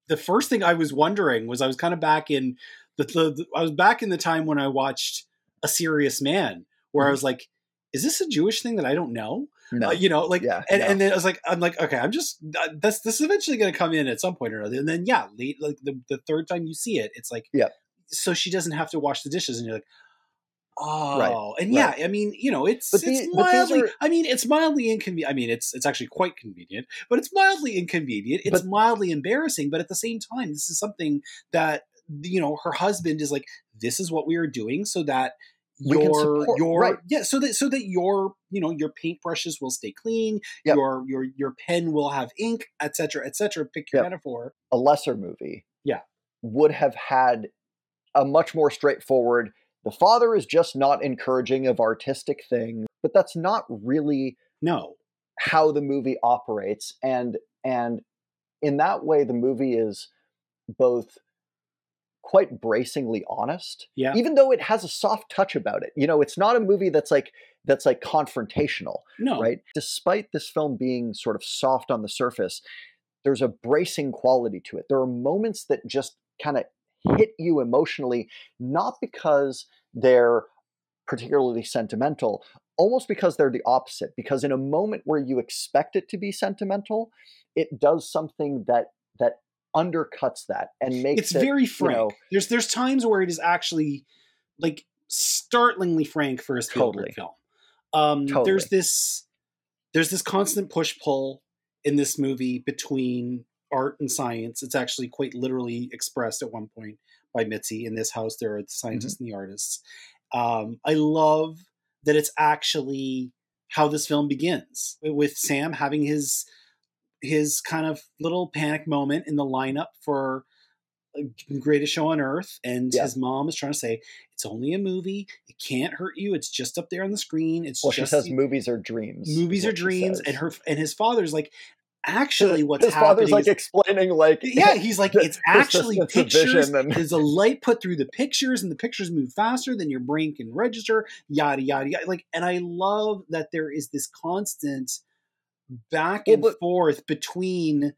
The first thing I was wondering was I was kind of back in the, the, the- I was back in the time when I watched A Serious Man, where I Mhm. was like, is this a Jewish thing that I don't know? no Uh, you know, like, Yeah, and, no. and then I was like, I'm like, okay, I'm just uh, this this is eventually going to come in at some point or another. And then yeah, late like the, the third time you see it, it's like, Yeah. So she doesn't have to wash the dishes, and you're like, oh, and right. yeah, I mean, you know, it's But it's the- mildly, are- I mean, it's mildly inconvenient. I mean, it's it's actually quite convenient, but it's mildly inconvenient. It's But- mildly embarrassing, but at the same time, this is something that you know her husband is like, this is what we are doing, so that your support- your right. yeah so that so that your you know your paintbrushes will stay clean Yep. your your your pen will have ink etc etc pick your Yep. metaphor a lesser movie Yeah. would have had a much more straightforward the father is just not encouraging of artistic things but that's not really no how the movie operates and and in that way the movie is both quite bracingly honest. Yeah. Even though it has a soft touch about it. You know, it's not a movie that's like that's like confrontational, No. right? Despite this film being sort of soft on the surface, there's a bracing quality to it. There are moments that just kind of hit you emotionally, not because they're particularly sentimental, almost because they're the opposite. Because in a moment where you expect it to be sentimental, it does something that that undercuts that and makes It's it, very you frank. know, there's there's times where it is actually like startlingly frank for a Spielberg Totally. film. Um, Totally. There's this there's this constant push pull in this movie between art and science. It's actually quite literally expressed at one point by Mitzi. In this house, there are the scientists and the artists. Um, I love that it's actually how this film begins with Sam having his his kind of little panic moment in the lineup for uh, greatest show on earth and Yeah. his mom is trying to say it's only a movie it can't hurt you it's just up there on the screen it's well, she says movies are dreams. movies are dreams and her and his father's like actually what's his happening father's like explaining like yeah, he's like, it's actually pictures. and- There's a light put through the pictures, and the pictures move faster than your brain can register. Yada yada yada. Like, and I love that there is this constant back Well, and but- forth between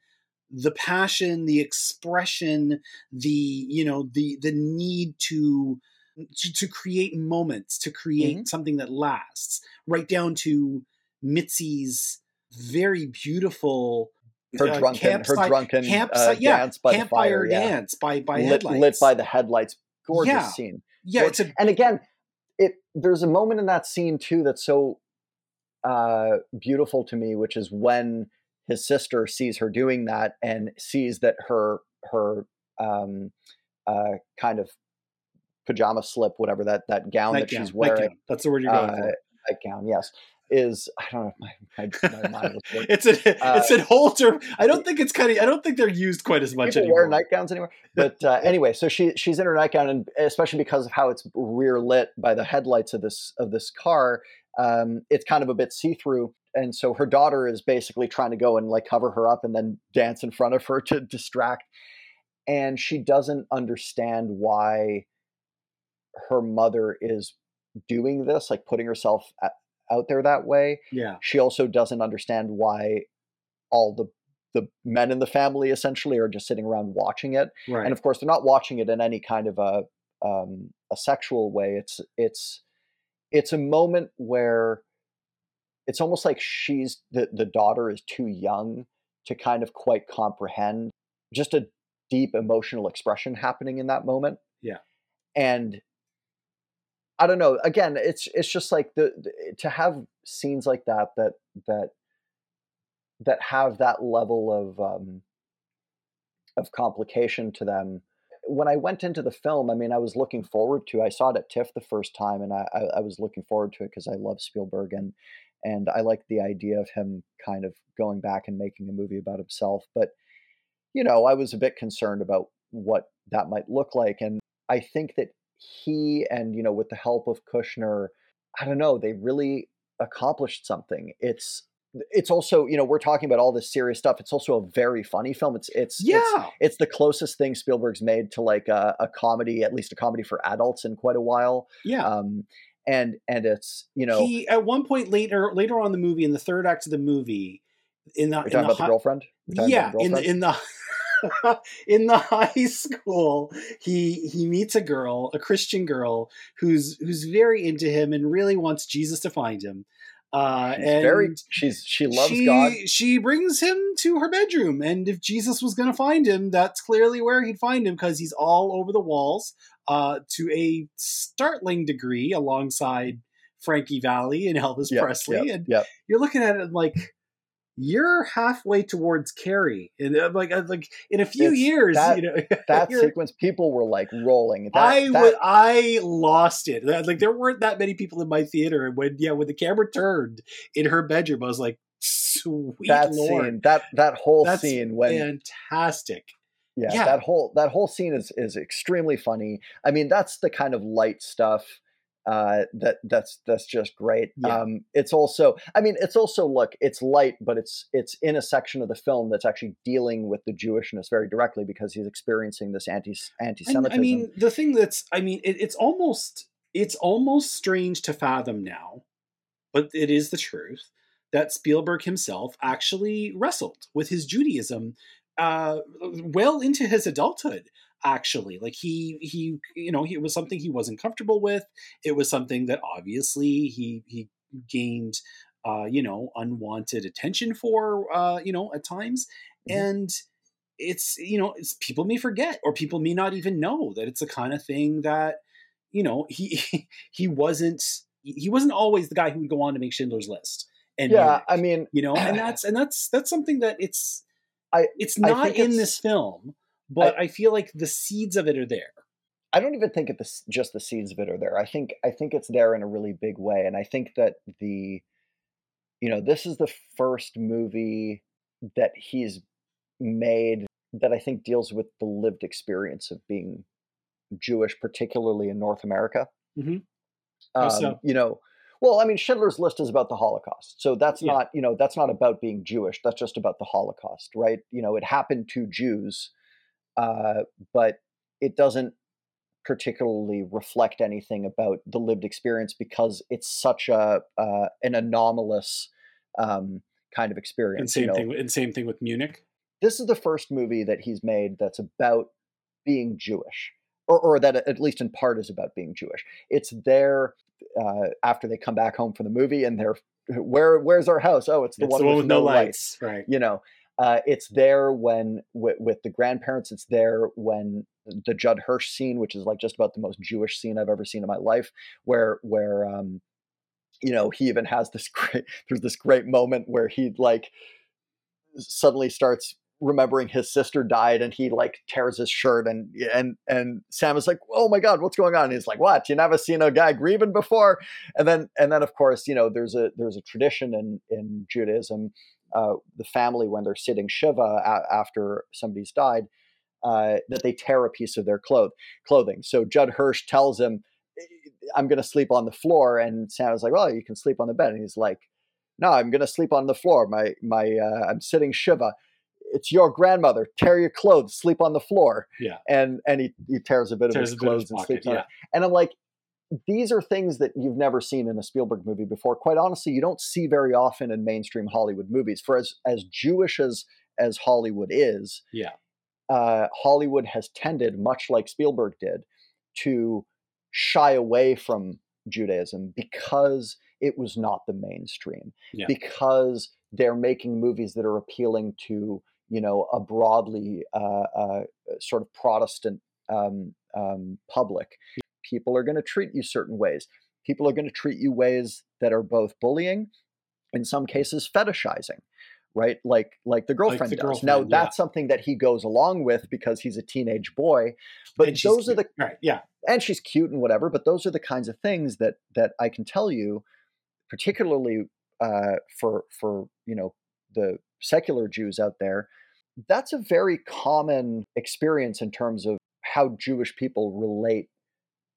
the passion, the expression, the you know, the the need to to, to create moments, to create Mm-hmm. something that lasts, right down to Mitzi's very beautiful her uh, drunken her campsite- drunken uh, campsite, yeah, dance by the campfire fire, yeah. dance by by lit, headlights. lit by the headlights. Gorgeous Yeah. scene. yeah, it's a and again, it there's a moment in that scene too that's so uh, beautiful to me, which is when his sister sees her doing that and sees that her her um, uh, kind of pajama slip, whatever that that gown that she's wearing, nightgown. That's the word you're going uh, for. nightgown, yes, is I don't know. My, my, my. It's a uh, it's an older. I don't think it's kind of. I don't think they're used quite as much people anymore. wear nightgowns anymore. But uh, anyway, so she she's in her nightgown, and especially because of how it's rear lit by the headlights of this of this car, um, it's kind of a bit see through. And so her daughter is basically trying to go and like cover her up and then dance in front of her to distract. And she doesn't understand why her mother is doing this, like putting herself a out there that way. Yeah, she also doesn't understand why all the the men in the family essentially are just sitting around watching it. Right. and of course they're not watching it in any kind of a um, a sexual way. It's it's it's a moment where it's almost like she's the the daughter is too young to kind of quite comprehend just a deep emotional expression happening in that moment. Yeah. and I don't know. Again, it's it's just like the, the to have scenes like that that that that have that level of um, of complication to them. When I went into the film, I mean, I was looking forward to. I saw it at TIFF the first time, and I, I, I was looking forward to it because I love Spielberg and and I like the idea of him kind of going back and making a movie about himself. But you know, I was a bit concerned about what that might look like, and I think that he and you know with the help of Kushner, I don't know, they really accomplished something. It's it's also you know we're talking about all this serious stuff. It's also a very funny film. It's it's yeah, it's, it's the closest thing Spielberg's made to like a, a comedy, at least a comedy for adults in quite a while. yeah. Um, and and it's you know he at one point later later on in the movie in the third act of the movie in the in talking the about the hi- girlfriend. Yeah about the in the in the in the high school he he meets a girl a christian girl who's who's very into him and really wants jesus to find him uh She's and very she's she loves she, God. she brings him to her bedroom and if jesus was going to find him that's clearly where he'd find him because he's all over the walls uh to a startling degree alongside frankie valli and elvis Yep, presley yep, and yep. you're looking at it like you're halfway towards Carrie, and I'm like, I'm like in a few It's years, that- you know, That sequence, people were like rolling. That, I that, would, I lost it. Like there weren't that many people in my theater, and when yeah, when the camera turned in her bedroom, I was like, sweet that lord, scene, that that whole that's scene when fantastic. yeah, yeah. that whole that whole scene is is extremely funny. I mean, that's the kind of light stuff uh, that that's that's just great. Yeah. Um, it's also, I mean, it's also look, it's light, but it's it's in a section of the film that's actually dealing with the Jewishness very directly because he's experiencing this anti anti-Semitism. I mean, the thing that's, I mean, it, it's almost, it's almost strange to fathom now, but it is the truth that Spielberg himself actually wrestled with his Judaism uh, well into his adulthood. Actually, like he he you know it was something he wasn't comfortable with. It was something that obviously he he gained uh, you know unwanted attention for uh, you know at times, Mhm. and it's you know it's people may forget or people may not even know that it's the kind of thing that you know he he wasn't he wasn't always the guy who would go on to make Schindler's List and yeah, I mean, you know and that's and that's that's something that it's I- it's not in this film but I, feel like the seeds of it are there I don't even think it's just the seeds of it are there. I think I think it's there in a really big way, and I think that the, you know, this is the first movie that he's made that I think deals with the lived experience of being Jewish, particularly in North America. Mhm. Um, so? You know, well, I mean, Schindler's List is about the Holocaust, so that's Yeah. not you know that's not about being Jewish. That's just about the Holocaust, right? You know, it happened to Jews, uh, but it doesn't particularly reflect anything about the lived experience because it's such a uh, an anomalous um, kind of experience. and same you know? thing and same thing with Munich this is the first movie that he's made that's about being Jewish, or, or that at least in part is about being Jewish. It's there uh, after they come back home from the movie, and they're where where's our house? Oh, it's the, it's one, the one with, with no lights. lights right You know, uh, it's there when with, with the grandparents. It's there when the Judd Hirsch scene, which is like just about the most Jewish scene I've ever seen in my life, where where um, you know he even has this great there's this great moment where he like suddenly starts remembering his sister died and he like tears his shirt and and and Sam is like oh my god what's going on and he's like what you never seen a guy grieving before and then and then of course you know there's a there's a tradition in in Judaism uh, the family when they're sitting shiva a- after somebody's died uh, that they tear a piece of their cloth clothing so Judd Hirsch tells him I'm going to sleep on the floor and Sam is like well you can sleep on the bed and he's like no I'm going to sleep on the floor my my uh, I'm sitting shiva it's your grandmother. Tear your clothes, sleep on the floor. Yeah. And and he, he tears a bit Tears of his of his clothes and sleeps on yeah. it. And I'm like, these are things that you've never seen in a Spielberg movie before. Quite honestly, you don't see very often in mainstream Hollywood movies. For as as Jewish as as Hollywood is, Yeah. uh, Hollywood has tended, much like Spielberg did, to shy away from Judaism because it was not the mainstream. Yeah. Because they're making movies that are appealing to you know a broadly uh, uh, sort of Protestant um, um, public. People are going to treat you certain ways. People are going to treat you ways that are both bullying, in some cases fetishizing, right? Like like the girlfriend the does. now yeah. that's something that he goes along with because he's a teenage boy. But And those are the right yeah and she's cute and whatever. But those are the kinds of things that that I can tell you, particularly uh, for for you know the secular Jews out there. That's a very common experience in terms of how Jewish people relate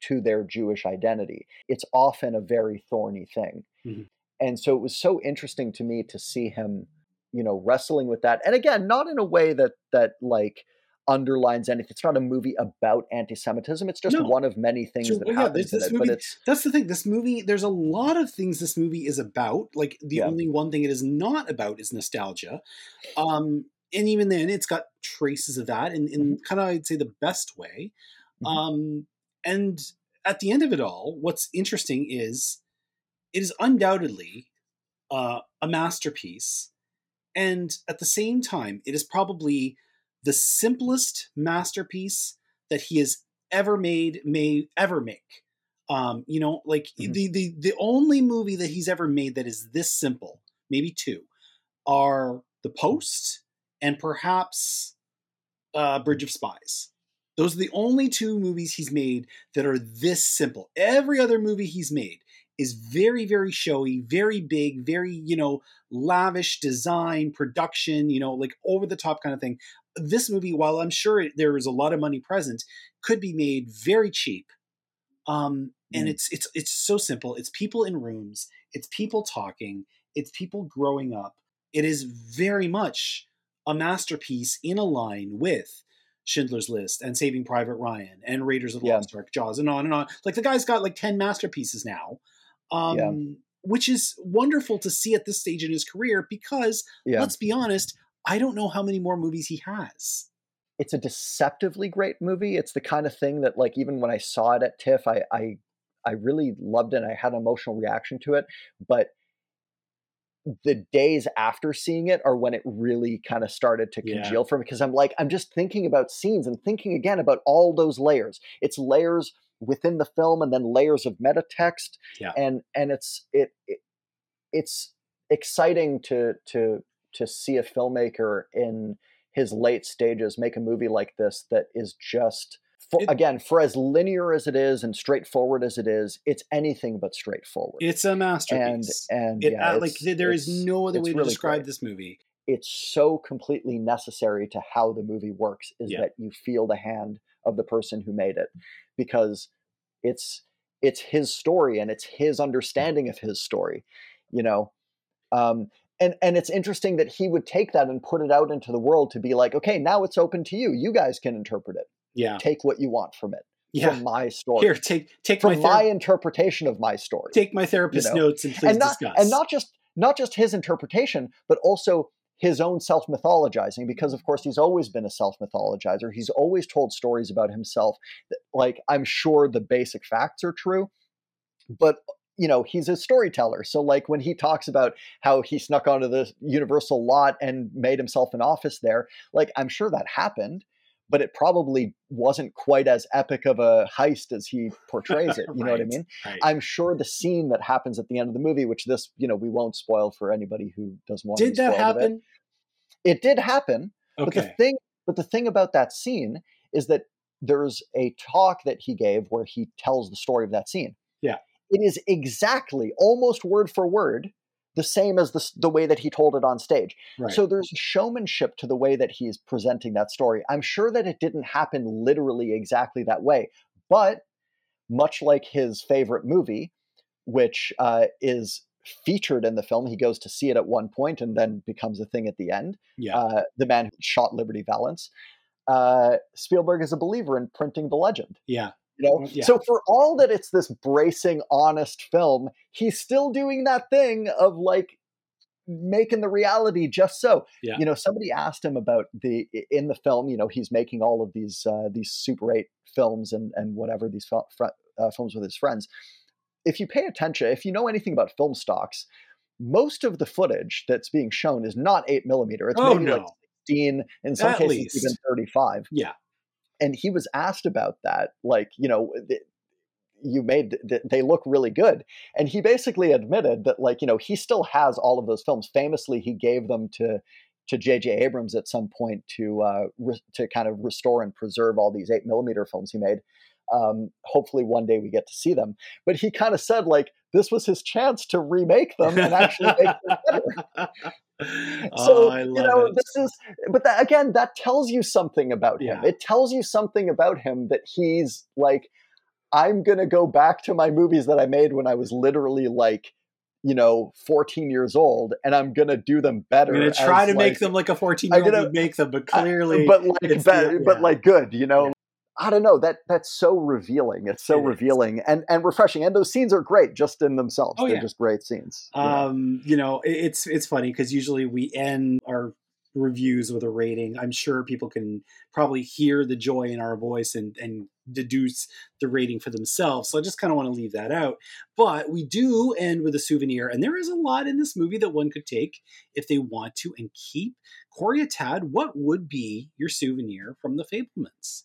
to their Jewish identity. It's often a very thorny thing. Mhm. And so it was so interesting to me to see him, you know, wrestling with that. And again, not in a way that that like underlines anything. It's not a movie about anti-Semitism. It's just No. one of many things that well, yeah, this- it. But movie- it's that's the thing this movie there's a lot of things this movie is about like the Yeah. only one thing it is not about is nostalgia um and even then it's got traces of that in, in kind of i'd say the best way Mhm. um and at the end of it all what's interesting is it is undoubtedly uh, a masterpiece. And at the same time it is probably the simplest masterpiece that he has ever made may ever make. Um you know like Mhm. the the the only movie that he's ever made that is this simple maybe two are the post and perhaps uh bridge of spies those are the only two movies he's made that are this simple every other movie he's made is very very showy very big very you know lavish design production you know like over the top kind of thing this movie while i'm sure it, there is a lot of money present could be made very cheap um and Mm. it's it's it's so simple. It's people in rooms. It's people talking. It's people growing up. It is very much a masterpiece in a line with Schindler's List and Saving Private Ryan and Raiders of the Yeah. Lost Ark, Jaws, and on and on. Like the guy's got like ten masterpieces now, um, Yeah. which is wonderful to see at this stage in his career. Because yeah. let's be honest, I don't know how many more movies he has. it's a deceptively great movie. It's the kind of thing that, like, even when I saw it at TIFF, I I, I really loved it. I had an emotional reaction to it, but the days after seeing it are when it really kind of started to Yeah. congeal for me because I'm like, I'm just thinking about scenes and thinking again about all those layers. It's layers within the film and then layers of meta text, Yeah. and and it's it, it it's exciting to to to see a filmmaker in his late stages make a movie like this that is just for, It- again for as linear as it is and straightforward as it is it's anything but straightforward It's a masterpiece. and it, yeah, uh, like there is no other way to really describe great. this movie. it's so completely necessary to how the movie works is Yeah. that you feel the hand of the person who made it because it's it's his story and it's his understanding of his story you know um and and it's interesting that he would take that and put it out into the world to be like okay now it's open to you you guys can interpret it Yeah, take what you want from it yeah. from my story Here, take take my, from thera- my interpretation of my story take my therapist know, notes and please and not discuss. and not just not just his interpretation but also his own self mythologizing because of course he's always been a self mythologizer he's always told stories about himself that, like i'm sure the basic facts are true but you know he's a storyteller so like when he talks about how he snuck onto the universal lot and made himself an office there like i'm sure that happened but it probably wasn't quite as epic of a heist as he portrays it you know what i mean Right. I'm sure the scene that happens at the end of the movie, which this, you know, we won't spoil for anybody who doesn't want Did to be that happen? It. it did happen, but the Okay. thing, but the thing about that scene is that there's a talk that he gave where he tells the story of that scene. Yeah. it is exactly, almost word for word, the same as the the way that he told it on stage. Right. So there's showmanship to the way that he's presenting that story. I'm sure that it didn't happen literally exactly that way, but much like his favorite movie, which uh, is featured in the film, he goes to see it at one point and then becomes a thing at the end. yeah. Uh, the man who shot Liberty Valance. Uh, Spielberg is a believer in printing the legend. yeah. You know? Yeah. So for all that it's this bracing, honest film, he's still doing that thing of like making the reality just so. Yeah. You know, somebody asked him about the in the film. You know, he's making all of these uh, these Super Eight films and and whatever these fr- uh, films with his friends. If you pay attention, if you know anything about film stocks, most of the footage that's being shown is not eight millimeter. It's Oh maybe no. like sixteen, in some At cases least. even thirty-five yeah. And he was asked about that like you know th- you made th- they look really good and he basically admitted that like you know he still has all of those films famously he gave them to to J.J. Abrams at some point to uh, re- to kind of restore and preserve all these eight millimeter films he made. Um, hopefully, one day we get to see them. But he kind of said like this was his chance to remake them and actually make them better. oh, So ah, I love you know it. this is, but that, again, that tells you something about him. Yeah. It tells you something about him that he's like, I'm gonna go back to my movies that I made when I was literally like, you know, 14 years old, and I'm gonna do them better. I'm gonna try as, to make them like a 14 I'm year old gonna- make them, but I- clearly, but like, be- the- but like good, you know. Yeah. I don't know that that's so revealing. It's so It is. revealing and and refreshing, and those scenes are great just in themselves. Oh, They're yeah. just great scenes. you know. um, you know, it's it's funny because usually we end our reviews with a rating. I'm sure people can probably hear the joy in our voice and and deduce the rating for themselves. So I just kind of want to leave that out. But we do end with a souvenir, and there is a lot in this movie that one could take if they want to and keep. Corey Atad, what would be your souvenir from the Fabelmans?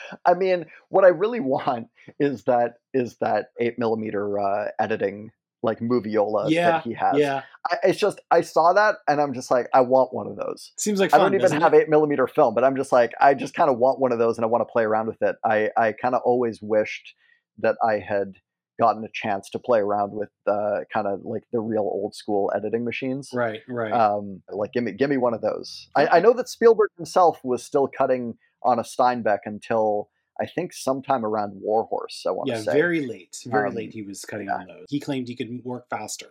I mean, what I really want is that is that eight millimeter uh, editing like moviola Yeah, that he has. Yeah, I, it's just I saw that and I'm just like I want one of those. seems like I don't even have it? eight millimeter film, but I'm just like I just kind of want one of those and I want to play around with it. I I kind of always wished that I had gotten a chance to play around with uh, kind of like the real old school editing machines. Right, right. Um, like give me give me one of those. I, I know that Spielberg himself was still cutting on a Steenbeck until I think sometime around War Horse. I want yeah, to say. Yeah, very late, very Um, late. He was cutting yeah. on those. He claimed he could work faster.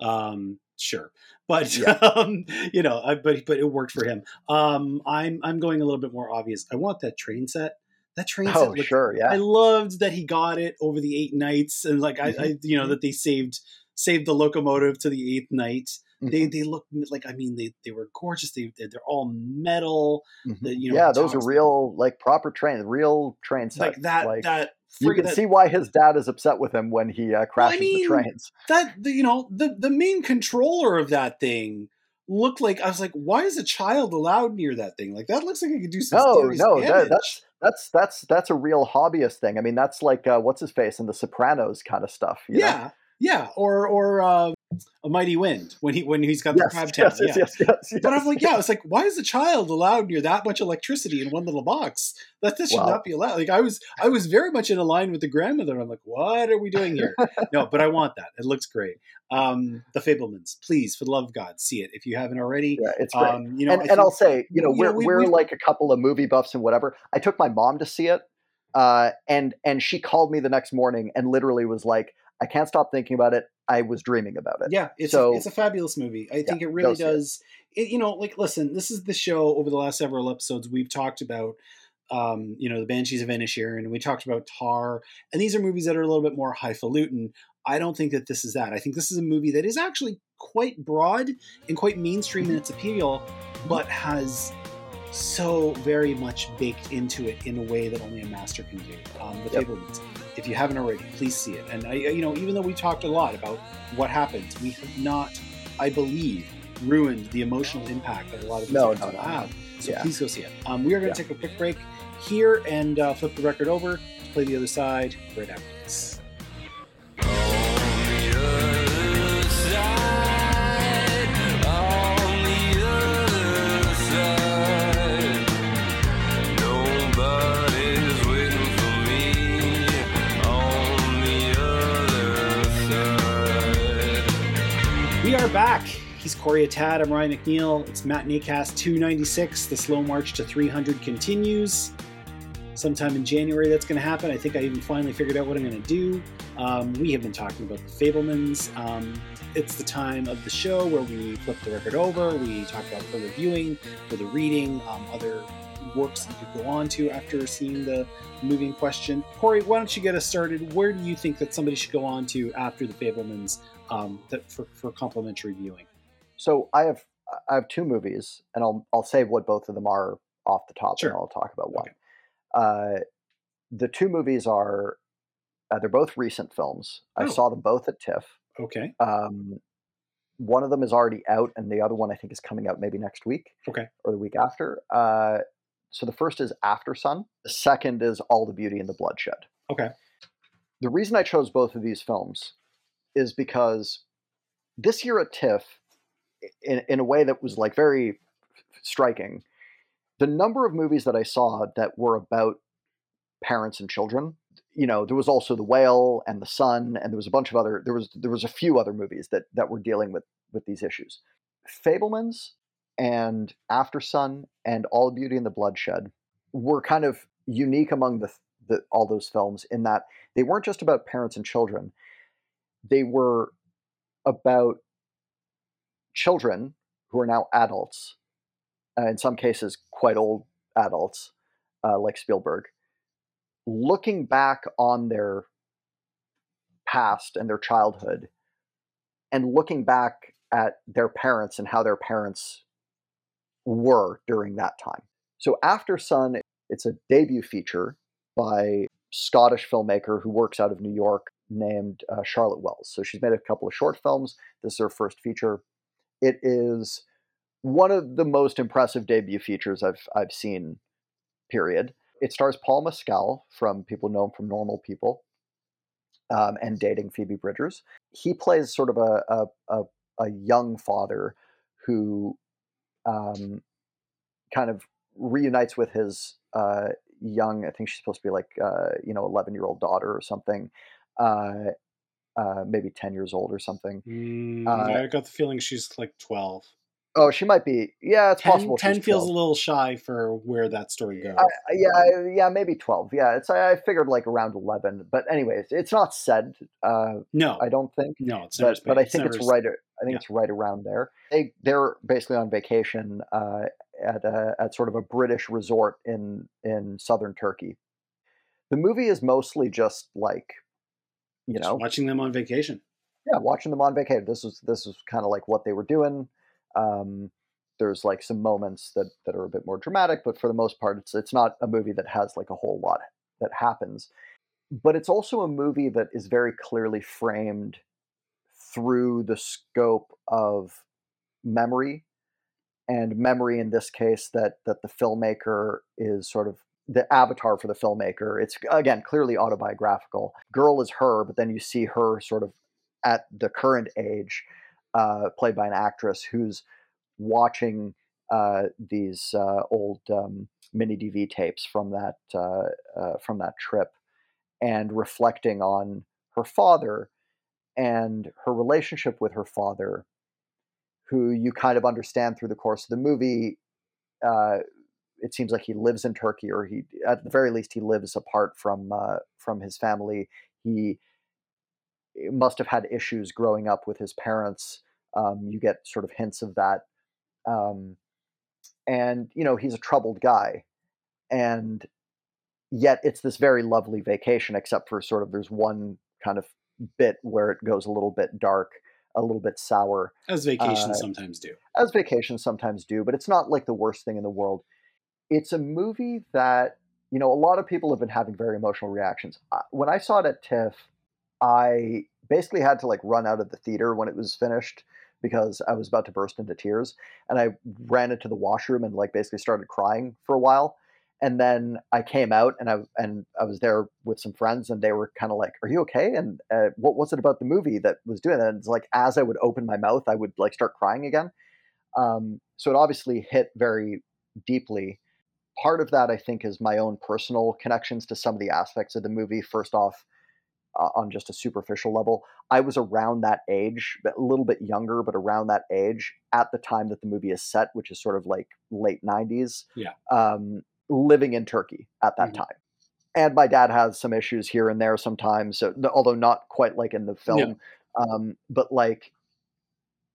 Um, sure, but Yeah. um, you know, I, but but it worked for him. Um, I'm I'm going a little bit more obvious. I want that train set. That train set. Oh, looked- sure, yeah. I loved that he got it over the eight nights, and like I, Mhm, I you know, that they saved saved the locomotive to the eighth night. Mhm. They they look like I mean they they were gorgeous. They they're all metal. Mhm. The, you know, yeah, those are real, like proper train, real train sets. like that Like, that you can that, see why his dad is upset with him when he uh, crashes mean, the trains. that you know the the main controller of that thing looked like I was like, why is a child allowed near that thing? Like that looks like it could do some No, no, that, that's that's that's that's a real hobbyist thing. I mean, that's like uh, what's his face in The Sopranos kind of stuff. you know? Yeah, or or uh, a mighty wind when he when he's got the crab town. yes, yes, yeah. yes, yes, yes. But I'm like, yeah, it's like, why is a child allowed near that much electricity in one little box? That this should not be allowed. Like I was, I was very much in a line with the grandmother. I'm like, what are we doing here? no, but I want that. It looks great. Um, the Fabelmans, please, for the love of God, see it if you haven't already. Yeah, it's great. Um, you know, and, and think- I'll say, you know, you we're we- we're we- like a couple of movie buffs and whatever. I took my mom to see it, uh, and and she called me the next morning and literally was like, "I can't stop thinking about it. I was dreaming about it." Yeah, it's So- a, it's a fabulous movie. I think it really see it. does. It, you know, like listen, this is the show. Over the last several episodes, we've talked about, um, you know, the Banshees of Inisherin, and we talked about Tar, and these are movies that are a little bit more highfalutin. I don't think that this is that. I think this is a movie that is actually quite broad and quite mainstream in its appeal, but has so very much baked into it in a way that only a master can do. Um, the Yep. If you haven't already, please see it. And I, you know, even though we talked a lot about what happens, we have not, I believe, ruined the emotional impact that a lot of these No, no, no. have. So Yeah. please go see it. Um, we are going Yeah. to take a quick break here and uh, flip the record over to play the other side right after this. Back. He's Corey Atad. I'm Ryan McNeil. It's Matinee Cast 296. The slow march to 300 continues. Sometime in January, that's going to happen. I think I even finally figured out what I'm going to do. Um, we have been talking about the Fabelmans. Um, it's the time of the show where we flip the record over. We talk about further viewing, further reading, um, other works that you could go on to after seeing the movie in question. Corey, why don't you get us started? Where do you think that somebody should go on to after the Fabelmans um, that for, for complimentary viewing? So I have I have two movies, and I'll I'll say what both of them are off the top, Sure. and I'll talk about one. Okay. Uh, the two movies are uh, they're both recent films. I Oh. saw them both at TIFF. Okay. Um, one of them is already out, and the other one I think is coming out maybe next week. Okay. Or the week after. Uh, so the first is Aftersun. The second is All the Beauty and the Bloodshed. Okay. The reason I chose both of these films is because this year at TIFF, in, in a way that was like very striking, the number of movies that I saw that were about parents and children. You know, there was also The Whale and The Son, and there was a bunch of other. There was there was a few other movies that that were dealing with with these issues. Fabelmans and Aftersun and All Beauty and the Bloodshed were kind of unique among the, the all those films in that they weren't just about parents and children. They were about children who are now adults, uh, in some cases quite old adults, uh, like Spielberg, looking back on their past and their childhood and looking back at their parents and how their parents were during that time. So, Aftersun, it's a debut feature by Scottish filmmaker who works out of New York named uh, Charlotte Wells. So, she's made a couple of short films. This is her first feature. It is one of the most impressive debut features I've I've seen. Period. It stars Paul Mescal from people know him from Normal People, um, and dating Phoebe Bridgers. He plays sort of a a, a, a young father who um, kind of reunites with his uh, young. I think she's supposed to be like uh, you know eleven year old daughter or something. Uh, uh, maybe 10 years old or something. Mm, Uh, I got the feeling she's like 12. Oh, she might be. Yeah, it's 10, possible. 10 she's feels 12. a little shy for where that story goes. I, yeah, yeah, maybe twelve. Yeah, it's I figured like around eleven. But anyways, it's not said. Uh, no, I don't think. no, it's but but I think never, it's right. I think yeah. it's right around there. They they're basically on vacation uh, at a, at sort of a British resort in in southern Turkey. The movie is mostly just like, you just know, watching them on vacation. yeah, watching them on vacation. This was this was kind of like what they were doing. Um, there's like some moments that that are a bit more dramatic, but for the most part, it's it's not a movie that has like a whole lot that happens. But it's also a movie that is very clearly framed through the scope of memory, and memory in this case that that the filmmaker is sort of the avatar for the filmmaker. It's again clearly autobiographical. Girl is her, but then you see her sort of at the current age, uh, played by an actress who's watching uh, these uh, old um, mini DV tapes from that uh, uh, from that trip, and reflecting on her father and her relationship with her father, who you kind of understand through the course of the movie. It seems like he lives in Turkey, or he, at the very least, he lives apart from uh, from his family. He must have had issues growing up with his parents. Um, you get sort of hints of that, um, and you know he's a troubled guy, and yet it's this very lovely vacation. Except for sort of there's one kind of bit where it goes a little bit dark, a little bit sour, As vacations Uh, sometimes do. as vacations sometimes do, but it's not like the worst thing in the world. It's a movie that, you know, a lot of people have been having very emotional reactions. When I saw it at TIFF, I basically had to like run out of the theater when it was finished because I was about to burst into tears. And I ran into the washroom and like basically started crying for a while. And then I came out and I and I was there with some friends and they were kind of like, "Are you okay?" And uh, what was it about the movie that was doing that? And it's like as I would open my mouth, I would like start crying again. Um, so it obviously hit very deeply. Part of that, I think, is my own personal connections to some of the aspects of the movie. First off, uh, on just a superficial level, I was around that age, a little bit younger, but around that age at the time that the movie is set, which is sort of like late 90s. Yeah. Um, living in Turkey at that Mhm. time. And my dad has some issues here and there sometimes, so, although not quite like in the film. Um, but like,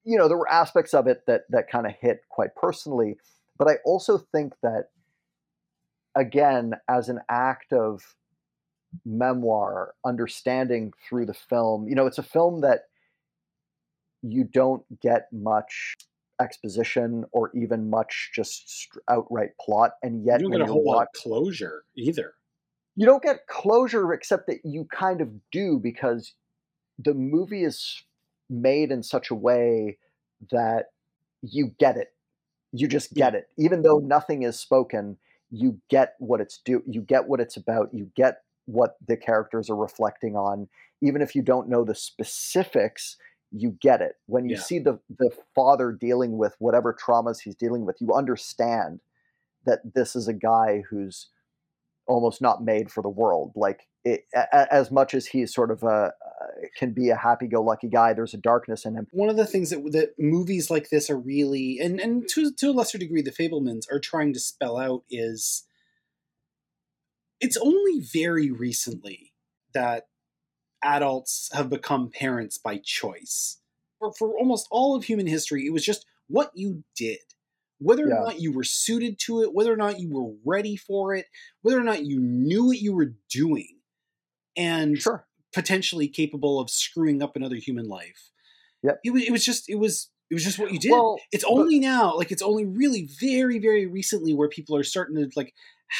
you know, there were aspects of it that that kind of hit quite personally. But I also think that, again, as an act of memoir, understanding through the film, you know, it's a film that you don't get much exposition or even much just outright plot, and yet You don't get a whole lot of closure either. you don't get closure except that you kind of do because the movie is made in such a way that you get it. You just get it even though nothing is spoken you get what it's do you get what it's about you get what the characters are reflecting on even if you don't know the specifics you get it when you Yeah. see the the father dealing with whatever traumas he's dealing with you understand that this is a guy who's almost not made for the world. Like it, as much as he's sort of a can be a happy-go-lucky guy, there's a darkness in him. One of the things that that movies like this are really, and and to to a lesser degree, the Fabelmans are trying to spell out is, it's only very recently that adults have become parents by choice. For, for almost all of human history, it was just what you did. Whether or Yeah. not you were suited to it, whether or not you were ready for it, whether or not you knew what you were doing, and Sure. Potentially capable of screwing up another human life. Yep. It was, it was just it was it was just what you did. Well, it's but- only now, like it's only really very very recently where people are starting to like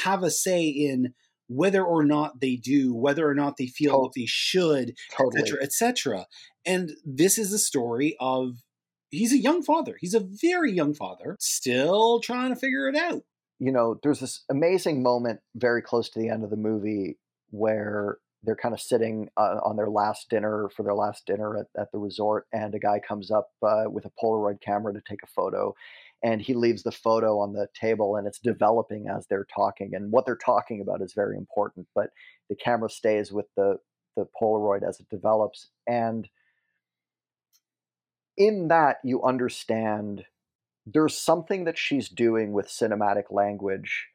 have a say in whether or not they do, whether or not they feel Tot- that they should, totally. etc., etc. And this is a story of he's a young father. He's a very young father, still trying to figure it out. You know, there's this amazing moment very close to the end of the movie where they're kind of sitting uh, on their last dinner for their last dinner at, at the resort, and a guy comes up uh, with a Polaroid camera to take a photo. And he leaves the photo on the table, and it's developing as they're talking. And what they're talking about is very important, but the camera stays with the the Polaroid as it develops. And in that, you understand there's something that she's doing with cinematic language.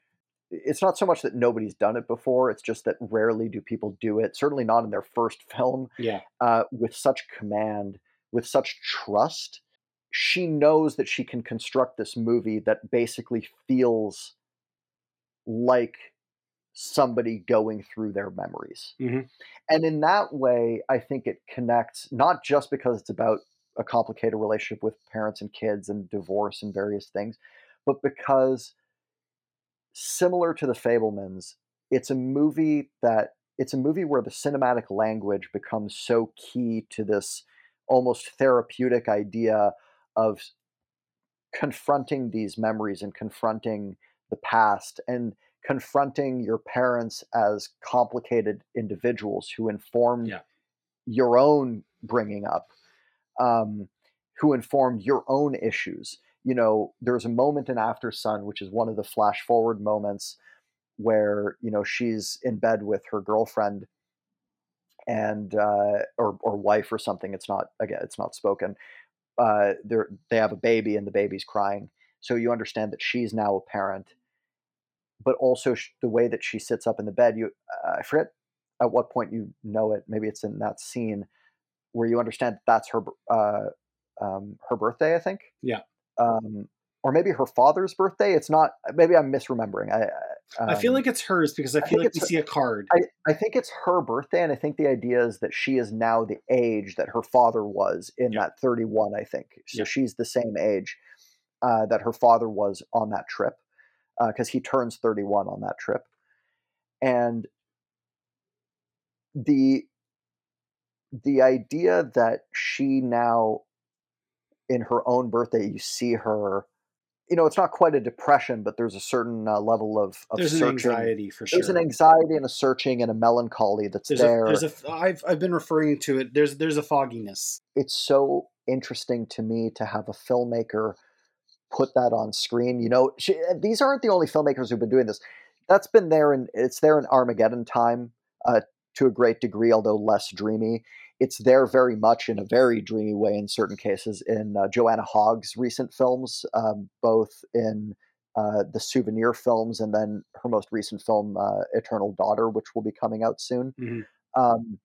It's not so much that nobody's done it before; it's just that rarely do people do it. Certainly not in their first film. Yeah, uh, with such command, with such trust. She knows that she can construct this movie that basically feels like somebody going through their memories. hmm And in that way, I think it connects not just because it's about a complicated relationship with parents and kids and divorce and various things, but because similar to the Fabelmans, it's a movie that it's a movie where the cinematic language becomes so key to this almost therapeutic idea of confronting these memories and confronting the past and confronting your parents as complicated individuals who informed Yeah. your own bringing up, um, who informed your own issues. You know, there's a moment in Aftersun, which is one of the flash forward moments where you know she's in bed with her girlfriend and uh, or or wife or something. It's not again, it's not spoken. Uh, they they have a baby and the baby's crying, so you understand that she's now a parent. But also sh- the way that she sits up in the bed, you uh, I forget at what point you know it. Maybe it's in that scene where you understand that that's her uh, um, her birthday. I think. Yeah. Um, or maybe her father's birthday. It's not. Maybe I'm misremembering. I I feel um, like it's hers because I I feel think like we see a card. I, I think it's her birthday, and I think the idea is that she is now the age that her father was in Yeah. that 31, I think. So Yeah. she's the same age uh, that her father was on that trip because he turns 31 on that trip. And the the idea that she now in her own birthday you see her you know it's not quite a depression but there's a certain uh, level of, of There's an anxiety for sure. there's an anxiety and a searching and a melancholy that's There's there. a, there's a, I've, I've been referring to it. There's, there's a fogginess. it's so interesting to me to have a filmmaker put that on screen. You know, she, these aren't the only filmmakers who've been doing this. That's been there, and it's there in Armageddon time uh, to a great degree, although less dreamy. It's there very much in a very dreamy way in certain cases in uh, Joanna Hogg's recent films, um, both in uh, the souvenir films and then her most recent film, uh, Eternal Daughter, which will be coming out soon. Mhm. Um,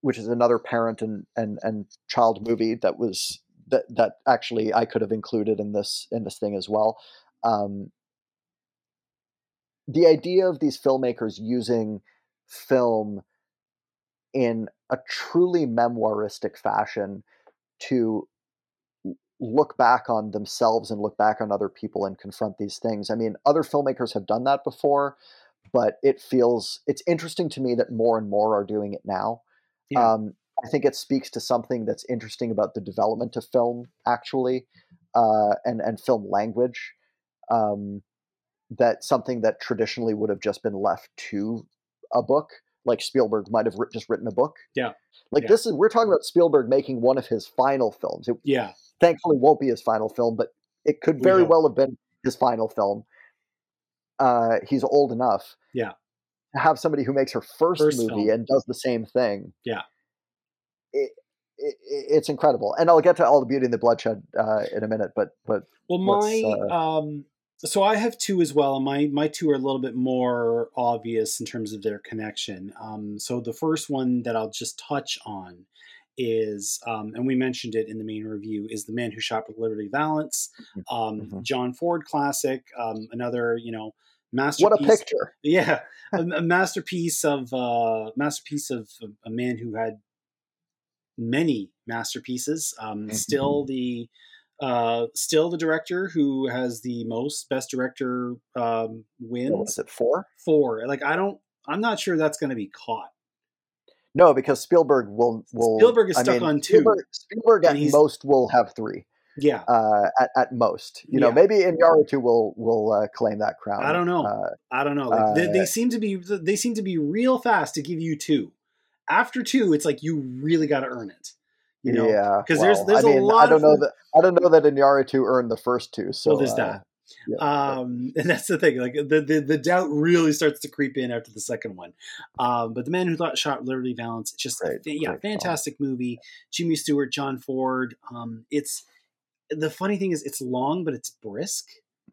which is another parent and, and, and child movie that was that, that actually I could have included in this in this thing as well. Um, the idea of these filmmakers using film in a truly memoiristic fashion to look back on themselves and look back on other people and confront these things. I mean, other filmmakers have done that before, but it feels it's interesting to me that more and more are doing it now. Yeah. Um, I think it speaks to something that's interesting about the development of film, actually, uh, and and film language. Um, that something that traditionally would have just been left to a book, like Spielberg might have just written a book. Yeah. Like Yeah. this is we're talking about Spielberg making one of his final films. It Yeah. thankfully won't be his final film, but it could very hope. well have been his final film. Uh, he's old enough. Yeah. To have somebody who makes her first, First movie film. and does the same thing. Yeah. It, it, it's incredible, and I'll get to all the beauty and the bloodshed uh, in a minute. But but Well, my um, so I have two as well, and my my two are a little bit more obvious in terms of their connection. Um, so the first one that I'll just touch on is, um, and we mentioned it in the main review, is the Man Who Shot with Liberty Valance, um, Mhm. John Ford classic, um, another you know masterpiece. what a picture! Yeah, a, a masterpiece of uh, masterpiece of a man who had many masterpieces. Um, Still the uh, still the director who has the most best director um, What was it four? four. Like I don't, I'm not sure that's going to be caught. No, because Spielberg will will Spielberg is I stuck mean, on two. Spielberg, Spielberg at most will have three. Yeah, Uh, at, at most, you know, Yeah. maybe Iñárritu will will uh, claim that crown. I don't know. Uh, I don't know. Like they, Uh, they seem to be they seem to be real fast to give you two. After two, it's like you really got to earn it. You know, yeah, 'cause there's- well, there's I a mean, I lot don't of- know that I don't know that Iñárritu earned the first two. So well, there's uh, that. yeah, Um, and that's the thing. Like the, the the doubt really starts to creep in after the second one. Um, but the man who thought shot Liberty Valance, it's just a Great, yeah, great film. fantastic movie. Jimmy Stewart, John Ford. Um, it's the funny thing is, it's long, but it's brisk.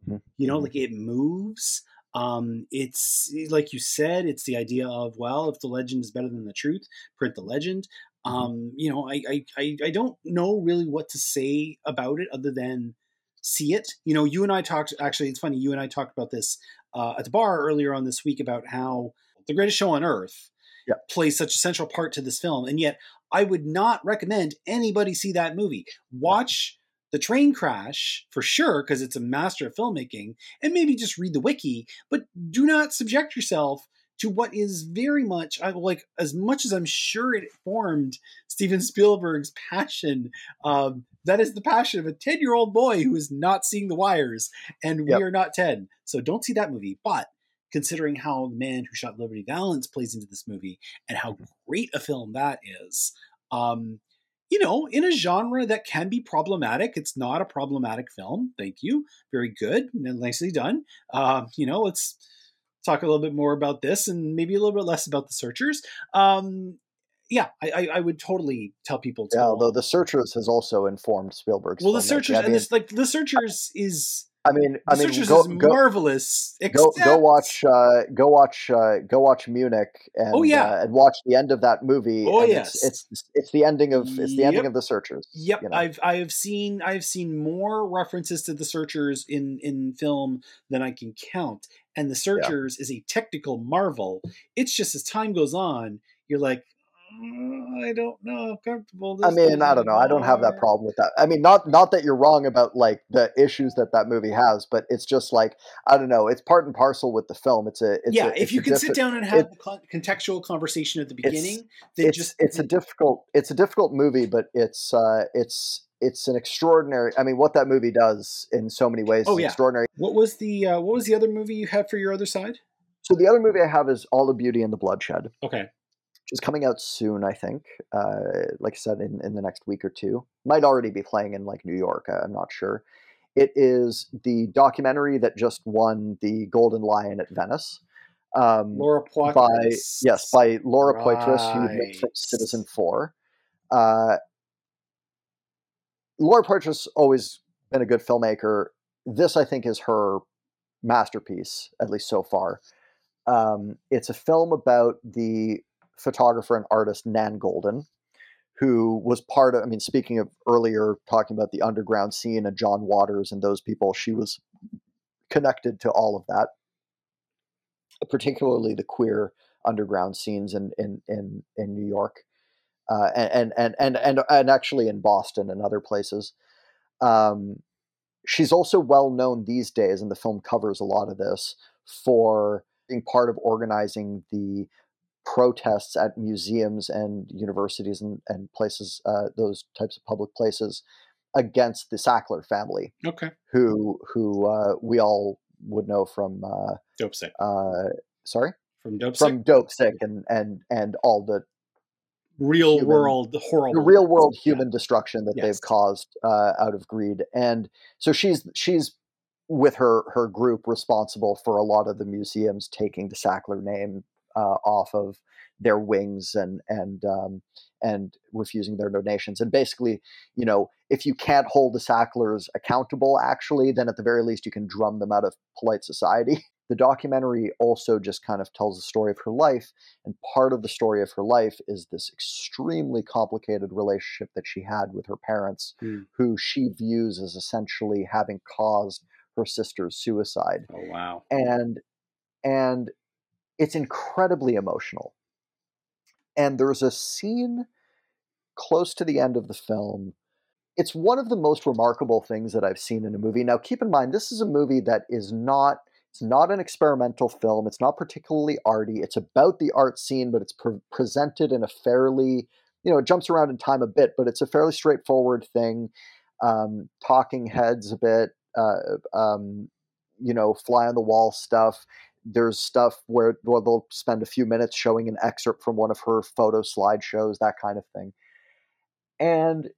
Mhm. You know, Mhm. like it moves. Um, it's like you said, it's the idea of well, if the legend is better than the truth, print the legend. Mhm. Um, you know, I, I I I don't know really what to say about it other than see it. You know, you and I talked. Actually, it's funny. You and I talked about this uh, at the bar earlier on this week about how the greatest show on earth Yeah. plays such a central part to this film, and yet I would not recommend anybody see that movie. Watch the train crash for sure because it's a master of filmmaking, and maybe just read the wiki, but do not subject yourself to what is very much I like as much as I'm sure it formed Steven Spielberg's passion. Um, that is the passion of a 10 year old boy who is not seeing the wires, and we are not 10. So don't see that movie. But considering how the man who shot Liberty Valance plays into this movie and how great a film that is, um, you know, in a genre that can be problematic, it's not a problematic film. Thank you. Very good and nicely done. Uh, you know, let's talk a little bit more about this and maybe a little bit less about the searchers. Um, yeah, I, I, I would totally tell people to. Yeah, although the Searchers has also informed Spielberg's. well, the searchers I and mean, this like the searchers is I mean, the I mean, searchers go is go marvelous. go Except, go watch uh, go watch uh, go watch Munich and Oh, yeah. uh, and watch the end of that movie. Oh, yes. it's, it's it's the ending of it's the ending of the Searchers. Yep, you know? I've I have seen I have seen more references to the searchers in in film than I can count, and the searchers is a technical marvel. It's just as time goes on, you're like, "Uh, I don't know, how comfortable. This I mean, I don't know. I don't have that problem with that. I mean, not not that you're wrong about like the issues that that movie has, but it's just like I don't know. It's part and parcel with the film. It's a it's yeah, a, if you can sit down and have it- the con- contextual conversation at the beginning, then it's just it's a difficult it's a difficult movie, but it's uh it's it's an extraordinary. I mean, what that movie does in so many ways Oh, is yeah. extraordinary. what was the uh, what was the other movie you had for your other side? So the other movie I have is All the Beauty and the Bloodshed. Okay, is coming out soon, I think. Uh, like I said, in, in the next week or two. Might already be playing in like New York. I'm not sure. It is the documentary that just won the Golden Lion at Venice. Um, Laura by Poitras. yes, by Laura Poitras, who Right. from Citizenfour. Uh, Laura Poitras always been a good filmmaker. This, I think, is her masterpiece, at least so far. Um, it's a film about the photographer and artist Nan Goldin, who was part of. I mean, speaking of earlier talking about the underground scene and John Waters and those people, she was connected to all of that, particularly the queer underground scenes in in in, in New York, uh, and, and and and and actually in Boston and other places. Um, she's also well known these days, and the film covers a lot of this for being part of organizing the protests at museums and universities and, and places, uh, those types of public places, against the Sackler family, okay, who who uh, we all would know from. Uh, Dopesick uh, sorry, from Dopesick. from. Dopesick and and and all the Real human- world horrible. the real world Yeah. human destruction that Yes. they've caused uh, out of greed. And so she's she's with her her group responsible for a lot of the museums taking the Sackler name uh, off of their wings and and um, and refusing their donations. And basically, you know, if you can't hold the Sacklers accountable, actually, then at the very least you can drum them out of polite society. The documentary also just kind of tells the story of her life and part of the story of her life is this extremely complicated relationship that she had with her parents, Hmm. who she views as essentially having caused her sister's suicide. Oh wow. And and it's incredibly emotional. And there's a scene close to the end of the film. It's one of the most remarkable things that I've seen in a movie. Now, keep in mind, this is a movie that is not it's not an experimental film. It's not particularly arty. It's about the art scene, but it's pre- presented in a fairly, you know, it jumps around in time a bit, but it's a fairly straightforward thing. Um, talking heads a bit, uh, um, you know, fly on the wall stuff. There's stuff where, where they'll spend a few minutes showing an excerpt from one of her photo slideshows, that kind of thing. And,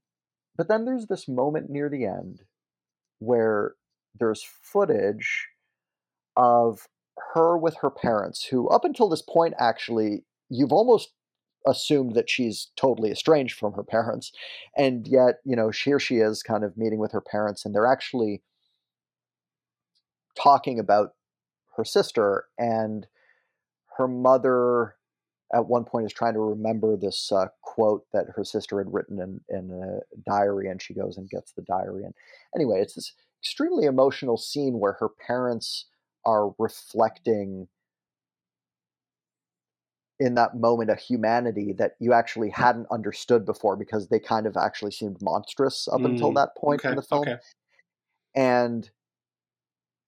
but then there's this moment near the end where there's footage of her with her parents, who up until this point, actually, you've almost assumed that she's totally estranged from her parents. And yet, you know, here she is kind of meeting with her parents, and they're actually talking about her sister and her mother at one point is trying to remember this uh, quote that her sister had written in, in a diary and she goes and gets the diary and anyway it's this extremely emotional scene where her parents are reflecting in that moment a humanity that you actually hadn't understood before because they kind of actually seemed monstrous up mm, until that point okay, in the film. okay. and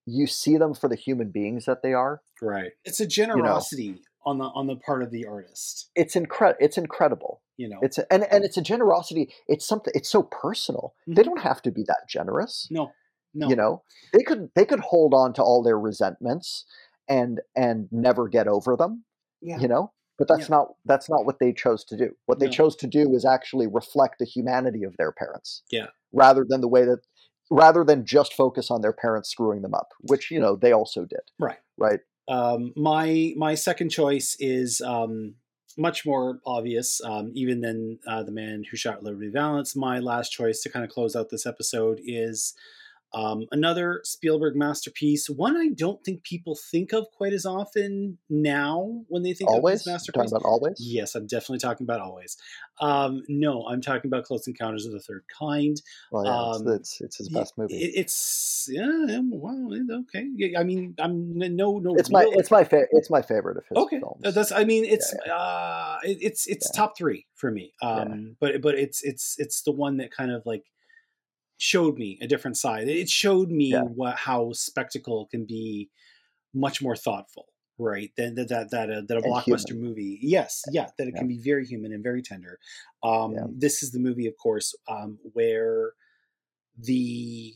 you see them for the human beings that they are right it's a generosity you know, on the on the part of the artist. It's incredible. It's incredible. You know, it's a, and and it's a generosity. It's something. It's so personal. Mm-hmm. They don't have to be that generous. No, no. You know, they could they could hold on to all their resentments and and never get over them. Yeah. You know, but that's yeah. not that's not what they chose to do. What they no. chose to do is actually reflect the humanity of their parents. Yeah. Rather than the way that rather than just focus on their parents screwing them up, which you know they also did. Right. Right. Um, my my second choice is um, much more obvious, um, even than uh, the man who shot Liberty Valance. My last choice to kind of close out this episode is um, another Spielberg masterpiece, one I don't think people think of quite as often now when they think always? of this masterpiece. Talking about always? Yes, I'm definitely talking about always. Um, no, I'm talking about Close Encounters of the Third Kind. Well, yeah, um, it's, it's, it's his best movie. It, it's yeah, well, okay. I mean, I'm no no. It's my it's my favorite. It's my favorite of his okay. films. That's I mean, it's yeah, yeah. uh, it, it's it's top three for me. Um, but but it's it's it's the one that kind of like showed me a different side. It showed me yeah. what how spectacle can be much more thoughtful, right? Than that that that a, that a blockbuster human. movie. Yes, yeah, that it yeah. can be very human and very tender. Um, yeah. This is the movie, of course, um, where the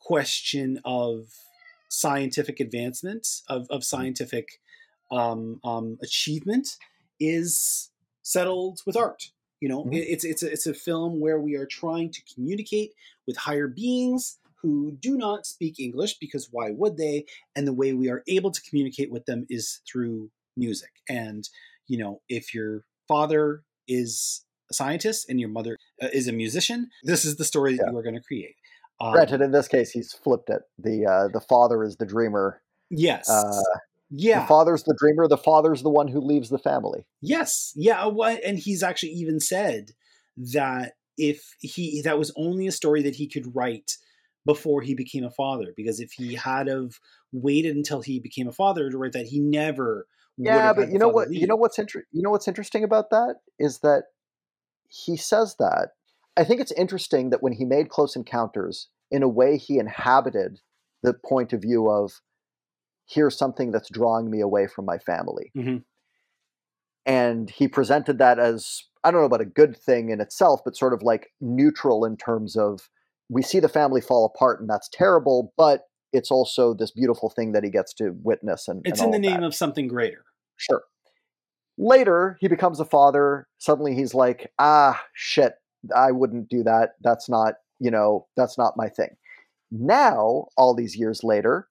question of scientific advancement of of mm-hmm. scientific um, um, achievement is settled with art you know, mm-hmm. it's it's a, it's a film where we are trying to communicate with higher beings who do not speak English because why would they? And the way we are able to communicate with them is through music. And you know, if your father is a scientist and your mother uh, is a musician, this is the story that yeah. you are going to create. Um, Granted, in this case, he's flipped it. the uh, The father is the dreamer. Yes. Uh, yeah. The father's the dreamer. The father's the one who leaves the family. Yes. Yeah. Uh, what? And he's actually even said that if he that was only a story that he could write before he became a father, because if he had of waited until he became a father to write that, he never. Yeah, but you know what? Lead. You know what's inter- You know what's interesting about that is that he says that. I think it's interesting that when he made Close Encounters, in a way, he inhabited the point of view of here's something that's drawing me away from my family. Mm-hmm. And he presented that as, I don't know about a good thing in itself, but sort of like neutral in terms of we see the family fall apart and that's terrible, but it's also this beautiful thing that he gets to witness. And it's and in the of name of something greater. Sure. Later, he becomes a father. Suddenly he's like, ah, shit, I wouldn't do that. That's not, you know, that's not my thing. Now, all these years later,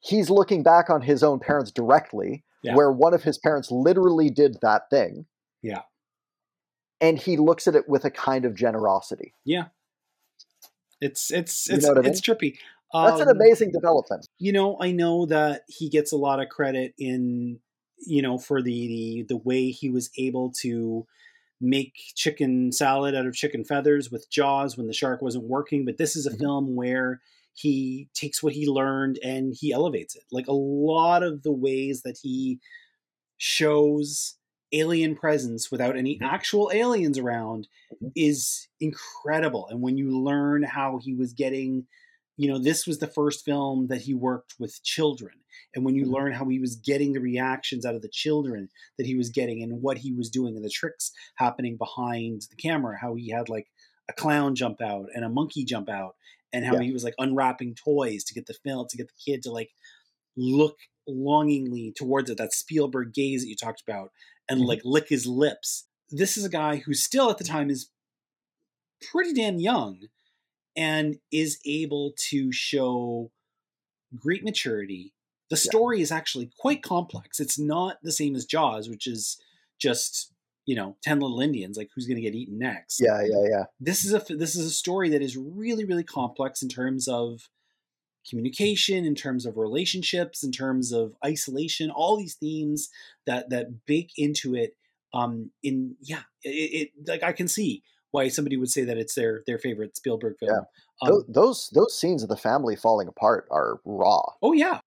he's looking back on his own parents directly, yeah. where one of his parents literally did that thing. Yeah. And he looks at it with a kind of generosity. Yeah. It's it's it's you know it's I mean? trippy. That's um, an amazing development. You know, I know that he gets a lot of credit in you know for the the, the way he was able to make chicken salad out of chicken feathers with Jaws when the shark wasn't working, but this is a mm-hmm. film where he takes what he learned and he elevates it. Like a lot of the ways that he shows alien presence without any mm-hmm. actual aliens around mm-hmm. is incredible. And when you learn how he was getting, you know, this was the first film that he worked with children. And when you mm-hmm. learn how he was getting the reactions out of the children that he was getting and what he was doing and the tricks happening behind the camera, how he had like a clown jump out and a monkey jump out and how yeah. he was like unwrapping toys to get the film to get the kid to like look longingly towards it that spielberg gaze that you talked about and mm-hmm. like lick his lips this is a guy who still at the time is pretty damn young and is able to show great maturity the story yeah. is actually quite complex it's not the same as jaws which is just you know 10 little indians like who's going to get eaten next Yeah, yeah, yeah. this is a this is a story that is really really complex in terms of communication in terms of relationships in terms of isolation all these themes that that bake into it um in yeah it, it like i can see why somebody would say that it's their their favorite spielberg film Yeah. um, Tho- those those scenes of the family falling apart are raw. oh yeah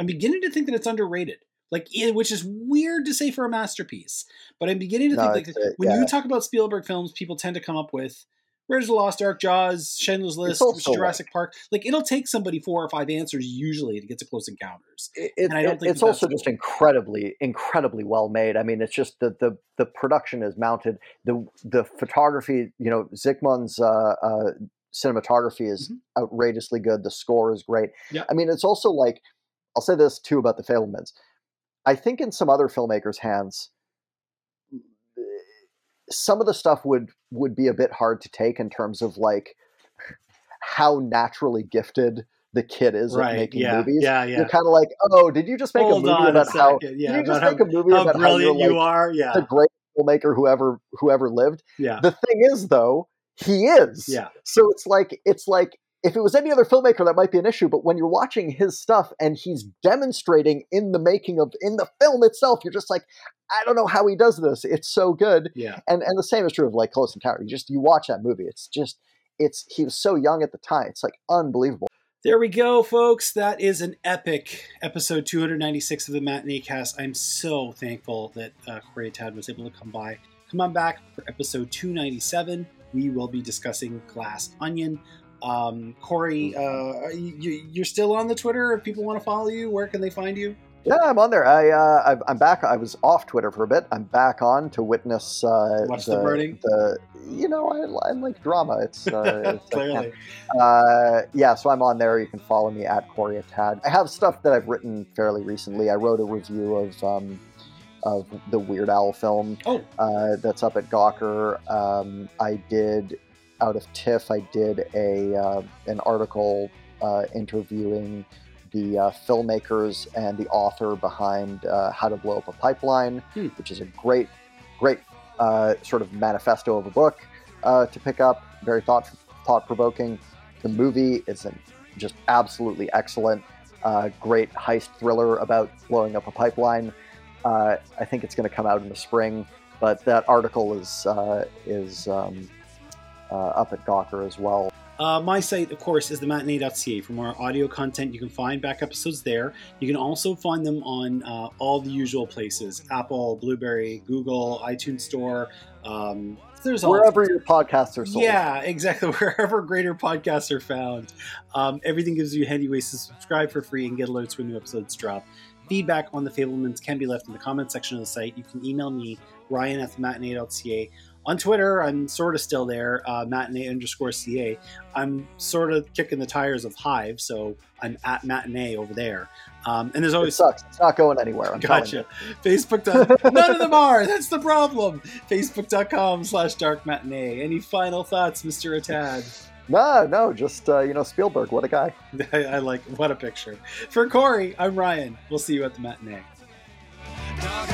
i'm beginning to think that it's underrated like which is weird to say for a masterpiece but i'm beginning to No, think like uh, when yeah. you talk about spielberg films people tend to come up with Raiders of the Lost Ark, Jaws, Schindler's List, Jurassic Park. Like it'll take somebody four or five answers usually to get to Close Encounters. It, And I don't it- think it's also just incredibly, incredibly well made. I mean, it's just the the the production is mounted. the The photography, you know, Zsigmond's uh, uh, cinematography is outrageously good. The score is great. Mm-hmm. Yeah. I mean, it's also like I'll say this too about the Fabelmans. I think in some other filmmakers' hands, some of the stuff would would be a bit hard to take in terms of like how naturally gifted the kid is at making yeah, movies. yeah, yeah. You're kind of like, oh, did you just make Hold a movie on a about how? Yeah, did you just about make a movie How about brilliant how you like are. Yeah, the great filmmaker whoever whoever lived? yeah, The thing is, though, he is. yeah. So it's like it's like if it was any other filmmaker, that might be an issue. But when you're watching his stuff and he's demonstrating in the making of in the film itself, you're just like, I don't know how he does this. It's so good. Yeah. And and the same is true of like Close Encounter. You just you watch that movie. It's just it's he was so young at the time. It's like unbelievable. There we go, folks. That is an epic episode 296 of the Matinee Cast. I'm so thankful that uh, Corey Atad was able to come by. Come on back for episode 297. We will be discussing Glass Onion. Um, Corey, uh, you, you're still on the Twitter. If people want to follow you, where can they find you? Yeah, I'm on there. I uh, I'm back. I was off Twitter for a bit. I'm back on to witness uh, Watch the burning? The you know I, I like drama. It's, uh, it's Clearly. uh, yeah, so I'm on there. You can follow me at Corey Atad. I have stuff that I've written fairly recently. I wrote a review of um, of the Weird Al film. Oh. uh, that's up at Gawker. Um, I did out of TIFF. I did a uh, an article uh, interviewing the uh, filmmakers and the author behind uh, How to Blow Up a Pipeline, Hmm. which is a great, great uh, sort of manifesto of a book uh, to pick up. Very thought thought provoking. The movie is an, just absolutely excellent. Uh, great heist thriller about blowing up a pipeline. Uh, I think it's going to come out in the spring, but that article is uh, is um, up at Gawker as well. Uh, my site, of course, is thematinee.ca. For more audio content, you can find back episodes there. You can also find them on uh, all the usual places Apple, Blubrry, Google, iTunes Store. Um, there's all Wherever your podcasts are sold. Yeah, exactly. Wherever greater podcasts are found. Um, everything gives you handy ways to subscribe for free and get alerts when new episodes drop. Feedback on the Fabelmans can be left in the comment section of the site. You can email me, Ryan at matinee.ca. On Twitter, I'm sort of still there, uh, matinee underscore CA. I'm sort of kicking the tires of Hive, so I'm at matinee over there. Um, and there's It always sucks. It's not going anywhere. I'm Gotcha. you. Facebook. dot- None of them are. That's the problem. Facebook.com slash dark matinee. Any final thoughts, Mr. Atad? No, no, just uh, you know Spielberg. What a guy. I, I like what a picture. For Corey, I'm Ryan. We'll see you at the matinee. Dog